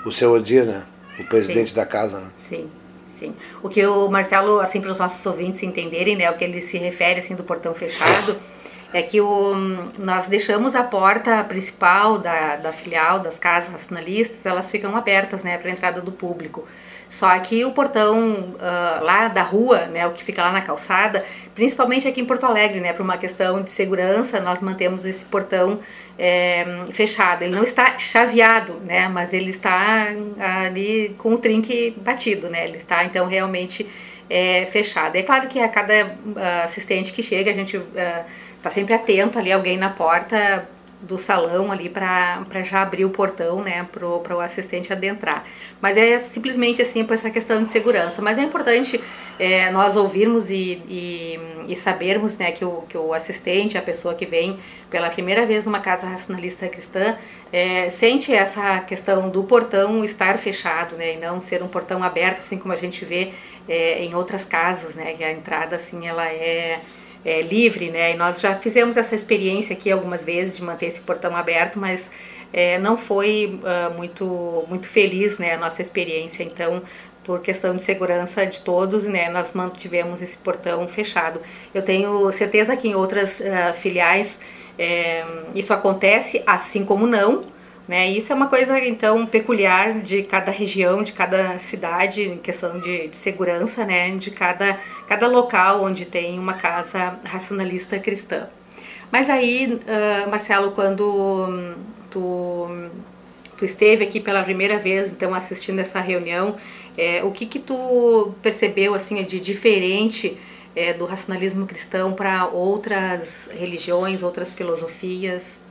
o seu Odir, né? O presidente Sim. da casa, né? Sim, sim. O que o Marcelo, assim, para os nossos ouvintes entenderem, né, o que ele se refere, assim, do portão fechado, é que o, nós deixamos a porta principal da, da filial, das casas racionalistas, elas ficam abertas né, para a entrada do público. Só que o portão uh, lá da rua, né, o que fica lá na calçada, principalmente aqui em Porto Alegre, né, por uma questão de segurança, nós mantemos esse portão é, fechado. Ele não está chaveado, né, mas ele está ali com o trinque batido, né, ele está então realmente é, fechado. É claro que a cada uh, assistente que chega, a gente uh, tá sempre atento ali, alguém na porta do salão ali para já abrir o portão, né, para o assistente adentrar. Mas é simplesmente assim por essa questão de segurança. Mas é importante é, nós ouvirmos e, e, e, sabermos, né, que o, que o assistente, a pessoa que vem pela primeira vez numa casa racionalista cristã, é, sente essa questão do portão estar fechado, né, e não ser um portão aberto, assim como a gente vê é, em outras casas, né, que a entrada assim ela é é, livre, né? E nós já fizemos essa experiência aqui algumas vezes de manter esse portão aberto, mas é, não foi uh, muito muito feliz, né? A nossa experiência. Então, por questão de segurança de todos, né? Nós mantivemos esse portão fechado. Eu tenho certeza que em outras uh, filiais é, isso acontece, assim como não. Né? Isso é uma coisa então peculiar de cada região, de cada cidade, em questão de, de segurança, né? de cada, cada local onde tem uma casa racionalista cristã. Mas aí, uh, Marcelo, quando tu, tu esteve aqui pela primeira vez, então assistindo essa reunião, é, o que que tu percebeu assim de diferente é, do racionalismo cristão para outras religiões, outras filosofias?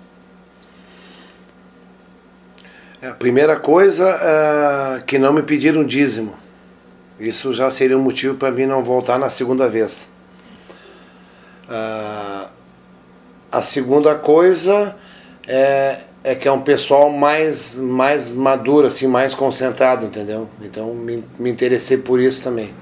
É, a primeira coisa é que não me pediram dízimo. Isso já seria um motivo para mim não voltar na segunda vez. Uh, a segunda coisa é, é que é um pessoal mais, mais maduro, assim, mais concentrado, entendeu? Então me, me interessei por isso também.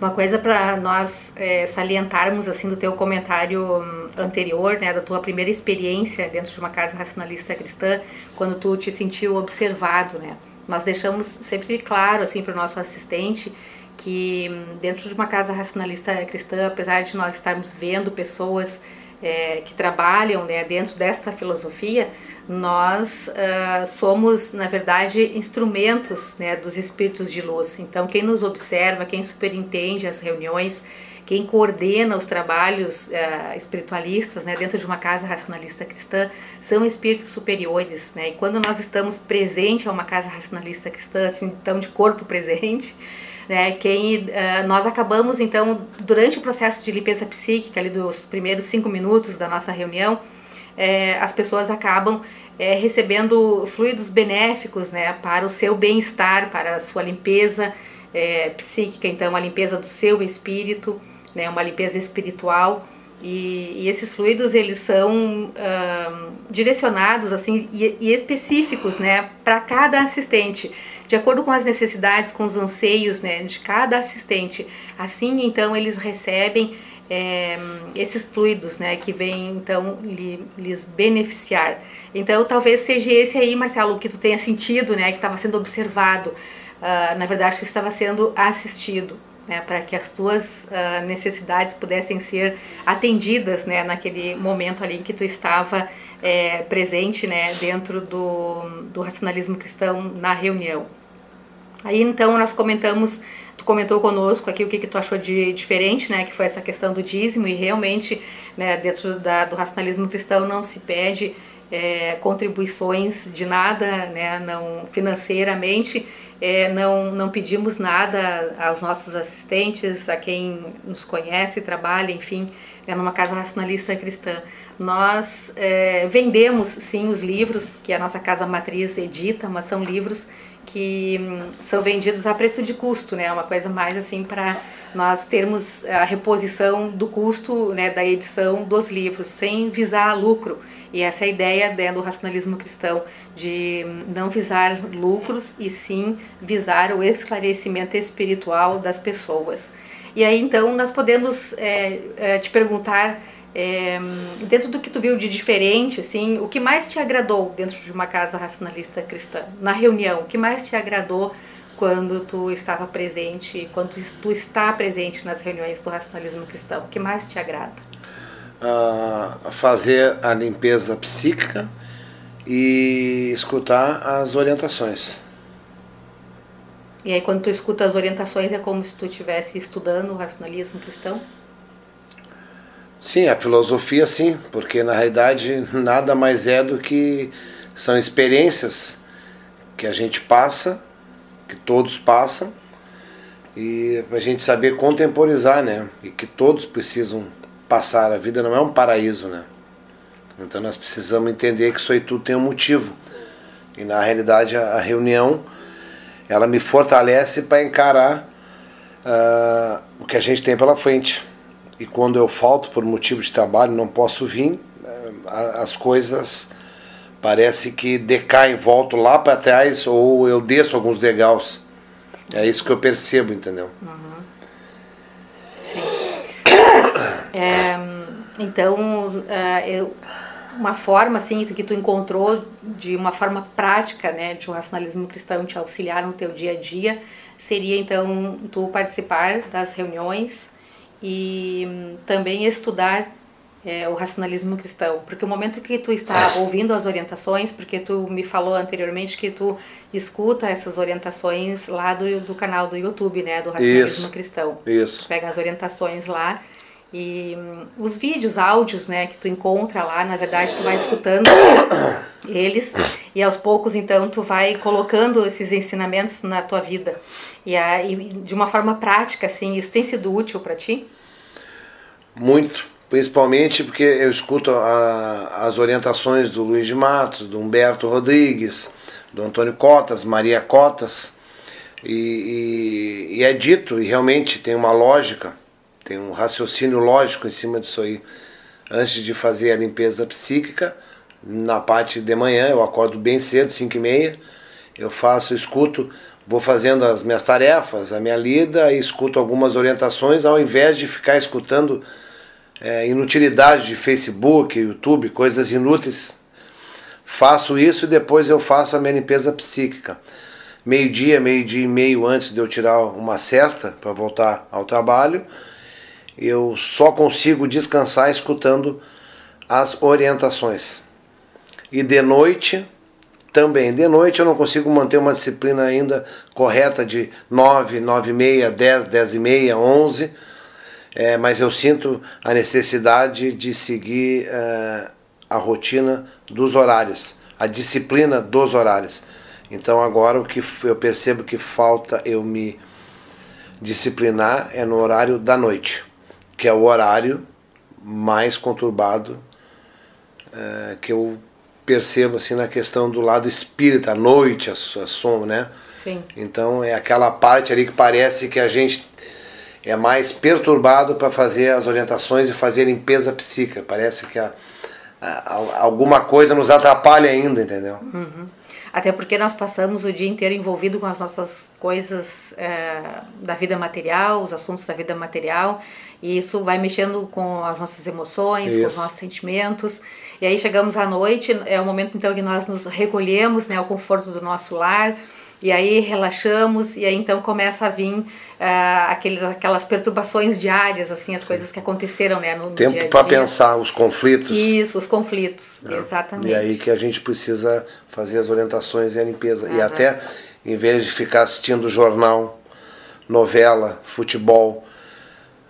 Uma coisa para nós é, salientarmos assim do teu comentário hum, anterior, né, da tua primeira experiência dentro de uma casa racionalista cristã, quando tu te sentiu observado, né? Nós deixamos sempre claro assim para o nosso assistente que hum, dentro de uma casa racionalista cristã, apesar de nós estarmos vendo pessoas é, que trabalham né, dentro desta filosofia, nós uh, somos, na verdade, instrumentos né, dos espíritos de luz. Então, quem nos observa, quem superintende as reuniões, quem coordena os trabalhos uh, espiritualistas né, dentro de uma casa racionalista cristã são espíritos superiores. Né? E quando nós estamos presente a uma casa racionalista cristã, então de corpo presente, né, quem uh, nós acabamos então durante o processo de limpeza psíquica ali dos primeiros cinco minutos da nossa reunião é, as pessoas acabam é, recebendo fluidos benéficos né, para o seu bem-estar, para a sua limpeza é, psíquica, então a limpeza do seu espírito, né, uma limpeza espiritual. E, e esses fluidos eles são direcionados assim e, e específicos né, para cada assistente, de acordo com as necessidades, com os anseios né, de cada assistente. Assim, então, eles recebem é, esses fluidos, né, que vêm então lhe, lhes beneficiar. Então, talvez seja esse aí, Marcelo, que tu tenha sentido, né, que estava sendo observado. Uh, na verdade, que estava sendo assistido, né, para que as tuas uh, necessidades pudessem ser atendidas, né, naquele momento ali em que tu estava é, presente, né, dentro do, do racionalismo cristão na reunião. Aí então nós comentamos tu comentou conosco aqui o que, que tu achou de diferente, né, que foi essa questão do dízimo e realmente, né, dentro da, do racionalismo cristão não se pede é, contribuições de nada, né, não financeiramente, é, não, não pedimos nada aos nossos assistentes, a quem nos conhece, trabalha, enfim, é numa casa racionalista cristã. Nós é, vendemos sim os livros que a nossa casa matriz edita, mas são livros que hum, são vendidos a preço de custo, né? Uma coisa mais assim para nós termos a reposição do custo né, da edição dos livros, sem visar lucro. E essa é a ideia né, do racionalismo cristão, de hum, não visar lucros e sim visar o esclarecimento espiritual das pessoas. E aí então nós podemos é, é, te perguntar é, dentro do que tu viu de diferente, assim, o que mais te agradou dentro de uma casa racionalista cristã? Na reunião, o que mais te agradou quando tu estava presente, quando tu está presente nas reuniões do racionalismo cristão? O que mais te agrada? Uh, fazer a limpeza psíquica e escutar as orientações. E aí quando tu escuta as orientações é como se tu estivesse estudando o racionalismo cristão? Sim, a filosofia sim, porque na realidade nada mais é do que são experiências que a gente passa, que todos passam, e a gente saber contemporizar, né? E que todos precisam passar. A vida não é um paraíso, né? Então nós precisamos entender que isso aí tudo tem um motivo. E na realidade a, reunião ela me fortalece para encarar uh, o que a gente tem pela frente. E quando eu falto por motivo de trabalho, não posso vir, uh, as coisas parece que decaem, volto lá para trás ou eu desço alguns degraus. É isso que eu percebo, entendeu? Uhum. É, então, uh, eu, uma forma assim que tu encontrou de uma forma prática, né, de um racionalismo cristão te auxiliar no teu dia a dia, seria então tu participar das reuniões e hum, também estudar é, o racionalismo cristão, porque o momento que tu está ouvindo as orientações, porque tu me falou anteriormente que tu escuta essas orientações lá do, do canal do YouTube, né, do racionalismo isso, cristão. Isso. Pega as orientações lá e hum, os vídeos, áudios, né, que tu encontra lá, na verdade tu vai escutando eles e aos poucos então tu vai colocando esses ensinamentos na tua vida. E, a, e de uma forma prática, assim, isso tem sido útil para ti? Muito, principalmente porque eu escuto a, as orientações do Luiz de Matos, do Humberto Rodrigues, do Antônio Cotas, Maria Cotas, e, e, e é dito, e realmente tem uma lógica tem um raciocínio lógico em cima disso aí. Antes de fazer a limpeza psíquica, na parte de manhã, eu acordo bem cedo, 5 e meia, eu faço, escuto, vou fazendo as minhas tarefas, a minha lida, e escuto algumas orientações, ao invés de ficar escutando é, inutilidade de Facebook, YouTube, coisas inúteis. Faço isso e depois eu faço a minha limpeza psíquica. Meio-dia, meio-dia e meio antes de eu tirar uma cesta para voltar ao trabalho, eu só consigo descansar escutando as orientações. E de noite, também. De noite eu não consigo manter uma disciplina ainda correta de 9, 9 e meia, 10, 10 e meia, 11, é, mas eu sinto a necessidade de seguir é, a rotina dos horários, a disciplina dos horários. Então agora o que eu percebo que falta eu me disciplinar é no horário da noite que é o horário mais conturbado é, que eu percebo assim na questão do lado espírita, a noite, a, a som, né? Sim. Então é aquela parte ali que parece que a gente é mais perturbado para fazer as orientações e fazer a limpeza psíquica. Parece que a, a, alguma coisa nos atrapalha ainda, entendeu? Uhum. Até porque nós passamos o dia inteiro envolvido com as nossas coisas é, da vida material, os assuntos da vida material, e isso vai mexendo com as nossas emoções, isso. com os nossos sentimentos. E aí chegamos à noite, é o momento então que nós nos recolhemos, né, ao conforto do nosso lar, e aí relaxamos, e aí então começa a vir uh, aqueles, aquelas perturbações diárias, assim, as Sim. coisas que aconteceram né, no, Tempo para pensar, os conflitos. Isso, os conflitos, é. exatamente. E aí que a gente precisa fazer as orientações e a limpeza. E até, em vez de ficar assistindo jornal, novela, futebol,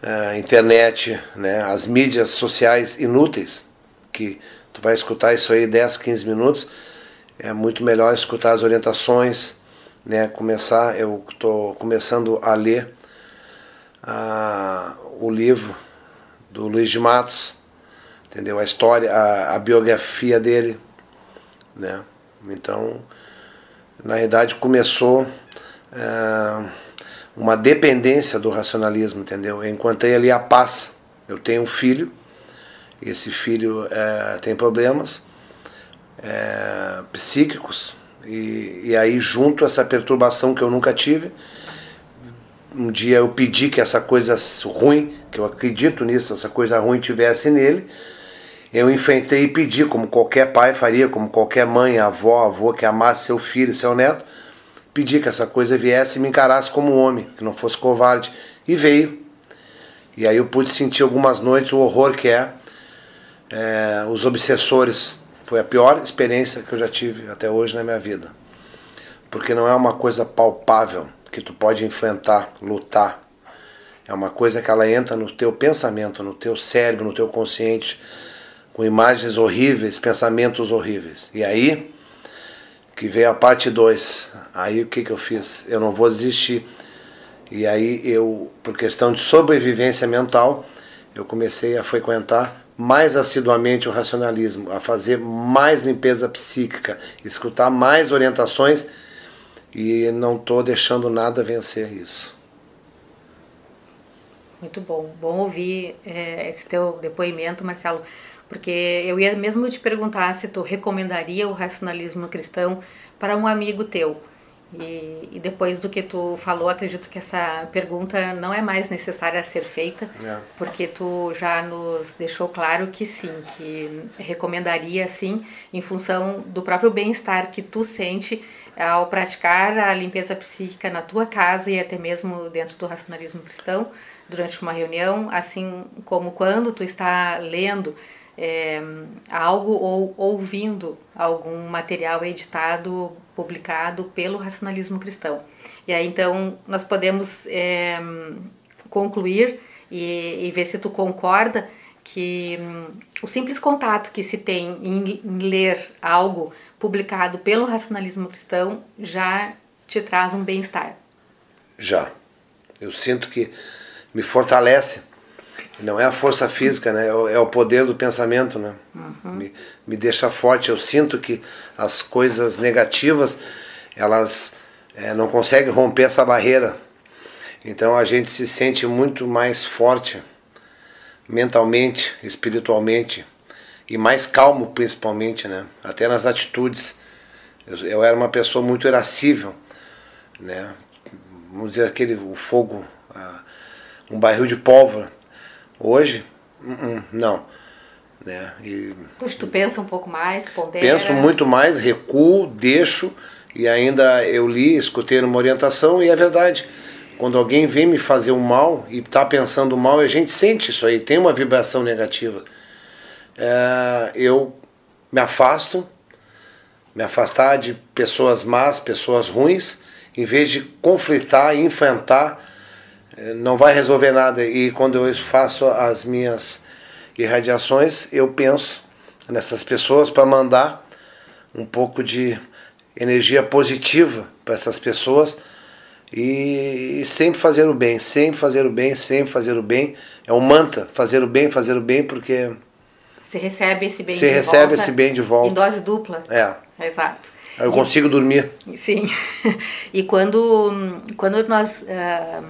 uh, internet, né, as mídias sociais inúteis, que tu vai escutar isso aí 10, 15 minutos, é muito melhor escutar as orientações, né, começar, eu estou começando a ler uh, o livro do Luiz de Matos, entendeu? A história, a, a biografia dele, né? Então, na verdade, começou uh, uma dependência do racionalismo, entendeu? Eu encontrei ali a paz. Eu tenho um filho, esse filho é, tem problemas é, psíquicos, e, e aí, junto essa perturbação que eu nunca tive, um dia eu pedi que essa coisa ruim, que eu acredito nisso, essa coisa ruim tivesse nele, eu enfrentei e pedi, como qualquer pai faria, como qualquer mãe, avó, avô que amasse seu filho, seu neto, pedi que essa coisa viesse e me encarasse como homem, que não fosse covarde. E veio. E aí eu pude sentir algumas noites o horror que é, é os obsessores. Foi a pior experiência que eu já tive até hoje na minha vida. Porque não é uma coisa palpável que tu pode enfrentar, lutar. É uma coisa que ela entra no teu pensamento, no teu cérebro, no teu consciente, com imagens horríveis, pensamentos horríveis. E aí que veio a parte 2. Aí o que, que eu fiz? Eu não vou desistir. E aí eu, por questão de sobrevivência mental, eu comecei a frequentar mais assiduamente o racionalismo, a fazer mais limpeza psíquica, escutar mais orientações e não estou deixando nada vencer isso. Muito bom, bom ouvir é, esse teu depoimento, Marcelo, porque eu ia mesmo te perguntar se tu recomendaria o racionalismo cristão para um amigo teu. E, e, depois do que tu falou, acredito que essa pergunta não é mais necessária ser feita, é. porque tu já nos deixou claro que sim, que recomendaria sim, em função do próprio bem-estar que tu sente ao praticar a limpeza psíquica na tua casa e até mesmo dentro do racionalismo cristão, durante uma reunião, assim como quando tu está lendo é, algo ou ouvindo algum material editado, publicado pelo racionalismo cristão. E aí então nós podemos é, concluir e, e, ver se tu concorda que hum, o simples contato que se tem em, em ler algo publicado pelo racionalismo cristão já te traz um bem-estar. Já. Eu sinto que me fortalece não é a força física, né? É o, é o poder do pensamento, né? Uhum. Me, me deixa forte. Eu sinto que as coisas negativas, elas é, não conseguem romper essa barreira. Então a gente se sente muito mais forte, mentalmente, espiritualmente e mais calmo, principalmente, né? Até nas atitudes. Eu, eu era uma pessoa muito irascível, né? Vamos dizer aquele o fogo, um barril de pólvora Hoje, uh-uh, não. Né? E, Hoje tu pensa um pouco mais, pondera. Penso muito mais, recuo, deixo, e ainda eu li, escutei uma orientação, e é verdade. Quando alguém vem me fazer um mal e está pensando mal, a gente sente isso aí, tem uma vibração negativa. É, eu me afasto, me afastar de pessoas más, pessoas ruins, em vez de conflitar, enfrentar não vai resolver nada. E quando eu faço as minhas irradiações, eu penso nessas pessoas para mandar um pouco de energia positiva para essas pessoas e, e, sempre fazer o bem, sempre fazer o bem, sempre fazer o bem. É um manta, fazer o bem, fazer o bem, porque você recebe esse bem você de recebe volta, esse bem de volta em dose dupla. É. Exato. Eu e, consigo dormir. Sim. e quando quando nós uh,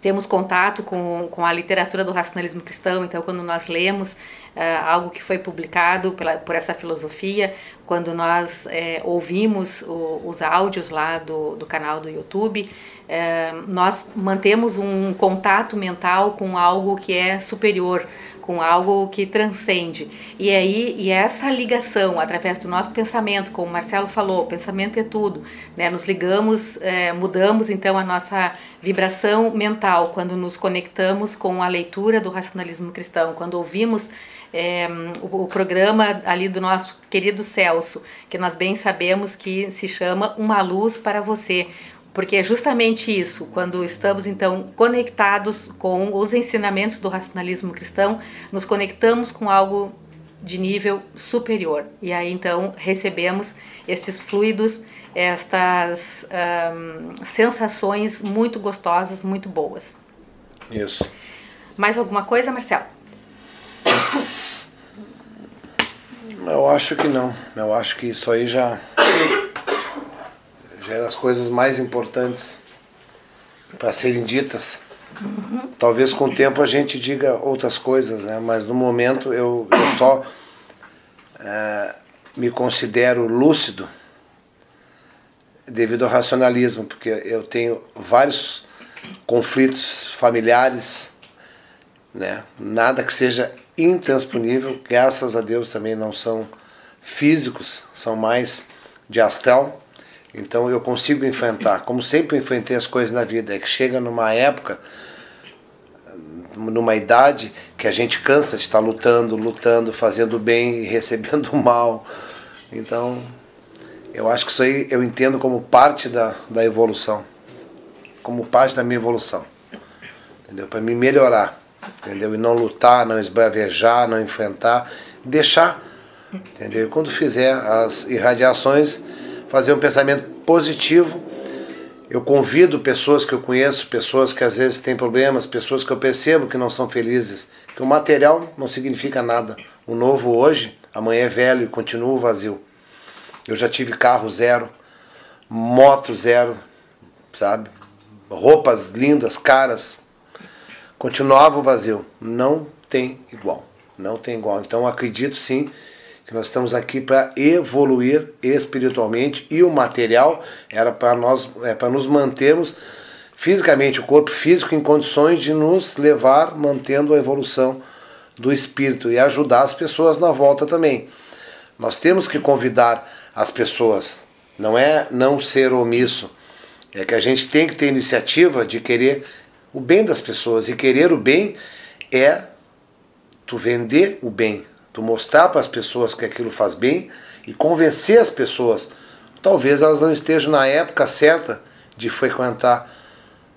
temos contato com, com a literatura do racionalismo cristão, então quando nós lemos uh, algo que foi publicado pela, por essa filosofia, quando nós uh, ouvimos o, os áudios lá do, do canal do YouTube, uh, nós mantemos um contato mental com algo que é superior, com algo que transcende. E aí, e essa ligação através do nosso pensamento, como o Marcelo falou, pensamento é tudo, né? Nos ligamos, é, mudamos então a nossa vibração mental quando nos conectamos com a leitura do racionalismo cristão, quando ouvimos é, o, o, programa ali do nosso querido Celso, que nós bem sabemos que se chama Uma Luz para Você, porque é justamente isso, quando estamos então conectados com os ensinamentos do racionalismo cristão, nos conectamos com algo de nível superior. E aí então recebemos estes fluidos, estas sensações muito gostosas, muito boas. Isso. Mais alguma coisa, Marcelo? Eu acho que não. Eu acho que isso aí já as coisas mais importantes para serem ditas. Talvez com o tempo a gente diga outras coisas, né? mas no momento eu, eu só é, me considero lúcido devido ao racionalismo, porque eu tenho vários conflitos familiares, né? nada que seja intransponível, graças a Deus também não são físicos, são mais de astral. Então eu consigo enfrentar, como sempre enfrentei as coisas na vida, é que chega numa época, numa idade que a gente cansa de estar lutando, lutando, fazendo bem e recebendo mal. Então, eu acho que isso aí eu entendo como parte da, da evolução, como parte da minha evolução, entendeu? Para me melhorar, entendeu? E não lutar, não esbravejar, não enfrentar, deixar, entendeu? E quando fizer as irradiações fazer um pensamento positivo. Eu convido pessoas que eu conheço, pessoas que às vezes têm problemas, pessoas que eu percebo que não são felizes, que o material não significa nada. O novo hoje, amanhã é velho e continua vazio. Eu já tive carro zero, moto zero, sabe? Roupas lindas, caras. Continuava vazio. Não tem igual. Não tem igual. Então acredito sim que nós estamos aqui para evoluir espiritualmente e o material era para nós é para nos mantermos fisicamente o corpo físico em condições de nos levar mantendo a evolução do espírito e ajudar as pessoas na volta também. Nós temos que convidar as pessoas, não é não ser omisso, é que a gente tem que ter iniciativa de querer o bem das pessoas e querer o bem é tu vender o bem, tu mostrar para as pessoas que aquilo faz bem e convencer as pessoas. Talvez elas não estejam na época certa de frequentar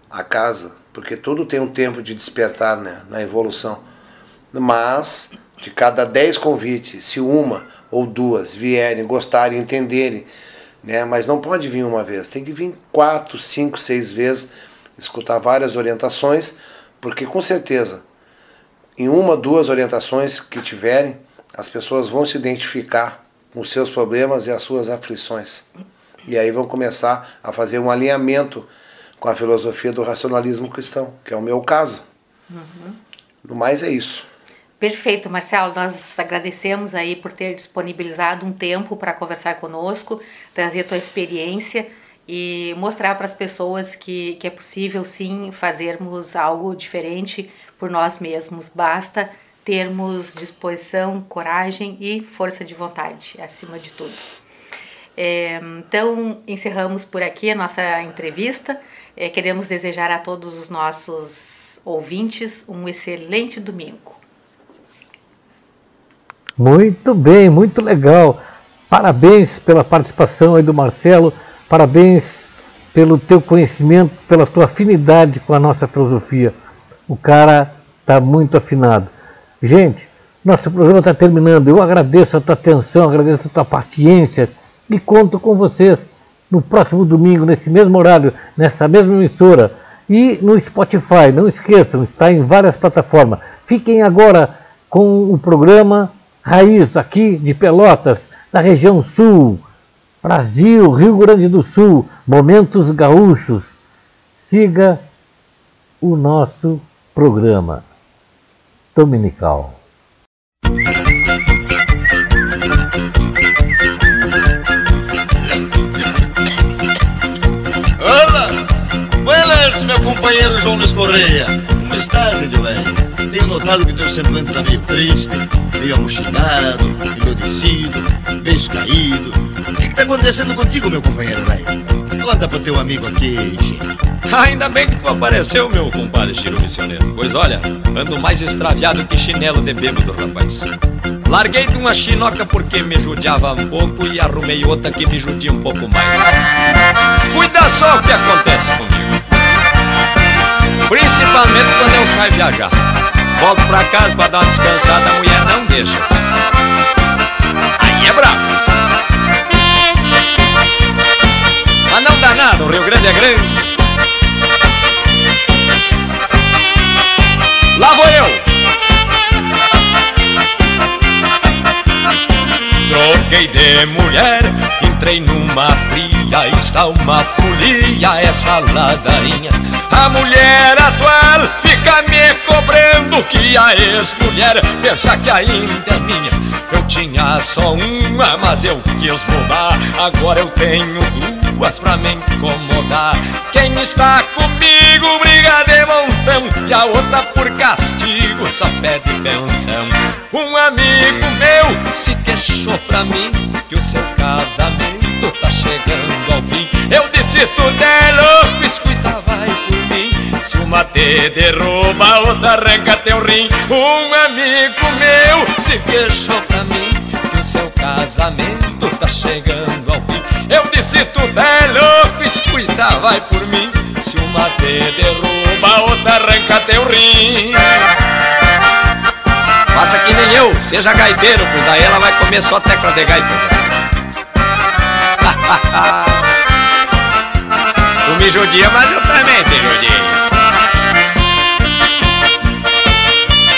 a casa, porque tudo tem um tempo de despertar né, na evolução. Mas, de cada dez convites, se uma ou duas vierem, gostarem, entenderem, né, mas não pode vir uma vez, tem que vir quatro, cinco, seis vezes, escutar várias orientações, porque com certeza, em uma, duas orientações que tiverem, as pessoas vão se identificar com os seus problemas e as suas aflições. E aí vão começar a fazer um alinhamento com a filosofia do racionalismo cristão, que é o meu caso. Uhum. No mais é isso. Perfeito, Marcelo. Nós agradecemos aí por ter disponibilizado um tempo para conversar conosco, trazer a tua experiência e mostrar para as pessoas que, que é possível sim fazermos algo diferente por nós mesmos. Basta termos disposição, coragem e força de vontade, acima de tudo. É, então, encerramos por aqui a nossa entrevista. É, queremos desejar a todos os nossos ouvintes um excelente domingo. Muito bem, muito legal. Parabéns pela participação aí do Marcelo, parabéns pelo teu conhecimento, pela tua afinidade com a nossa filosofia. O cara está muito afinado. Gente, nosso programa está terminando. Eu agradeço a tua atenção, agradeço a tua paciência e conto com vocês no próximo domingo, nesse mesmo horário, nessa mesma emissora e no Spotify. Não esqueçam, está em várias plataformas. Fiquem agora com o programa Raiz aqui de Pelotas, da região sul, Brasil, Rio Grande do Sul, Momentos Gaúchos. Siga o nosso programa dominical. Buenas, meu companheiro João Luiz Correia. Como estás, velho? Tenho notado que teu semblante está meio triste, meio amochilado, envelhecido, beijo caído. O que está acontecendo contigo, meu companheiro velho? Conta pro teu amigo aqui, Chico. Ainda bem que tu apareceu, meu compadre Chiro Missioneiro. Pois olha, ando mais extraviado que chinelo de bêbado, rapaz. Larguei de uma chinoca porque me judiava um pouco e arrumei outra que me judia um pouco mais. Cuida só o que acontece comigo. Principalmente quando eu saio viajar. Volto pra casa pra dar uma descansada, a mulher não deixa. Aí é brabo. Mas não dá nada, o Rio Grande é grande. Lá vou eu! Troquei de mulher, entrei numa fria, está uma folia essa ladainha. A mulher atual fica me cobrando que a ex-mulher pensa que ainda é minha. Eu tinha só uma, mas eu quis mudar, agora eu tenho duas pra me incomodar. Quem está comigo briga de montão e a outra por castigo só pede pensão. Um amigo meu se queixou pra mim que o seu casamento tá chegando ao fim disse tudo é louco, escuta, vai por mim. Se uma te derruba, outra arranca teu rim. Um amigo meu se queixou pra mim que o seu casamento tá chegando ao fim. Eu disse tudo é louco, escuta, vai por mim. Se uma te derruba, outra arranca teu rim. Faça que nem eu, seja gaiteiro, pois daí ela vai comer só tecla de gaita. tu me judia, mas eu também te judia.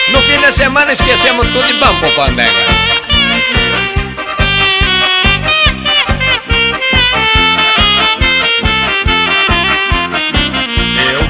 No fim de semana esquecemos tudo e vamos pro Pandega.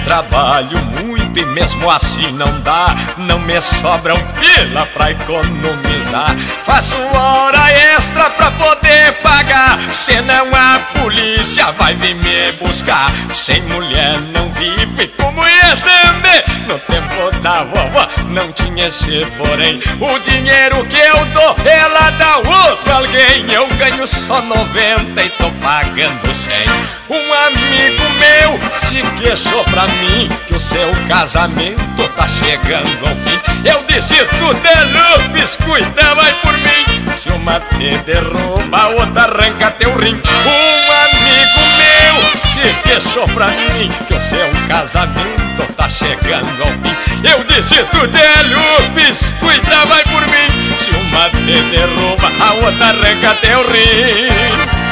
Trabalho muito e mesmo assim não dá. Não me sobram pila pra economizar. Faço hora extra pra poder pagar. Senão a polícia vai vir me buscar. Sem mulher não vive como ia também. No tempo da vovó não tinha esse porém. O dinheiro que eu dou, ela dá outro alguém. Eu ganho só 90 e tô pagando 100. Um amigo meu se queixou pra mim que o seu casamento tá chegando ao fim. Eu disse tudo é lupes, cuida, vai por mim. Se uma te derruba, a outra arranca teu rim. Um amigo meu se queixou pra mim que o seu casamento tá chegando ao fim. Eu disse tudo é lupes, cuida, vai por mim. Se uma te derruba, a outra arranca teu rim.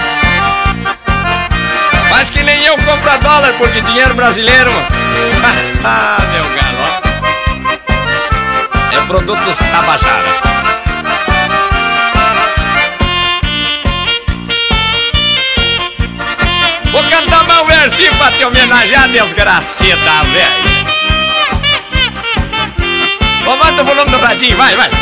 Mas que nem eu compro dólar porque dinheiro brasileiro. ah, meu galo. É produto dos Tabajara. Vou cantar um versinho pra te homenagear, desgracida, velho. Aumenta o volume do radinho, vai, vai.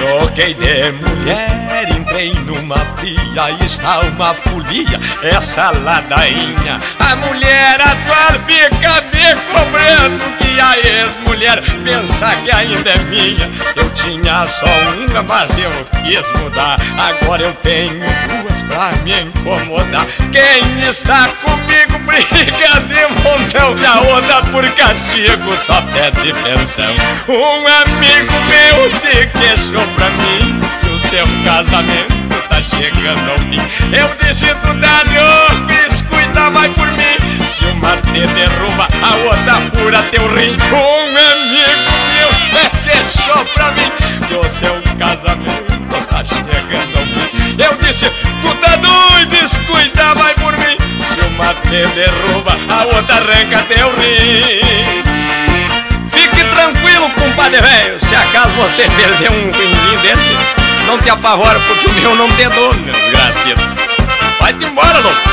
Troquei de mulher, entrei numa fria, está uma folia, essa ladainha. A mulher atual fica me cobrando que a ex-mulher pensa que ainda é minha. Eu tinha só uma, mas eu quis mudar. Agora eu tenho duas pra me incomodar. Quem está comigo briga de montão e a outra por castigo só pede pensão. Um amigo meu se queixou pra mim que o seu casamento tá chegando ao fim. Eu disse louco, cuida mais por mim. Se uma te derruba, a outra fura teu rim. Um amigo meu é queixou pra mim que o seu casamento tá chegando ao fim. Eu disse, tu tá doido, cuida mais por mim. Se uma te derruba, a outra arranca teu rim. Fique tranquilo, compadre velho. Se acaso você perder um rimzinho desse, não te apavora, porque o meu não tem dono, meu desgraciado. Vai-te embora, louco.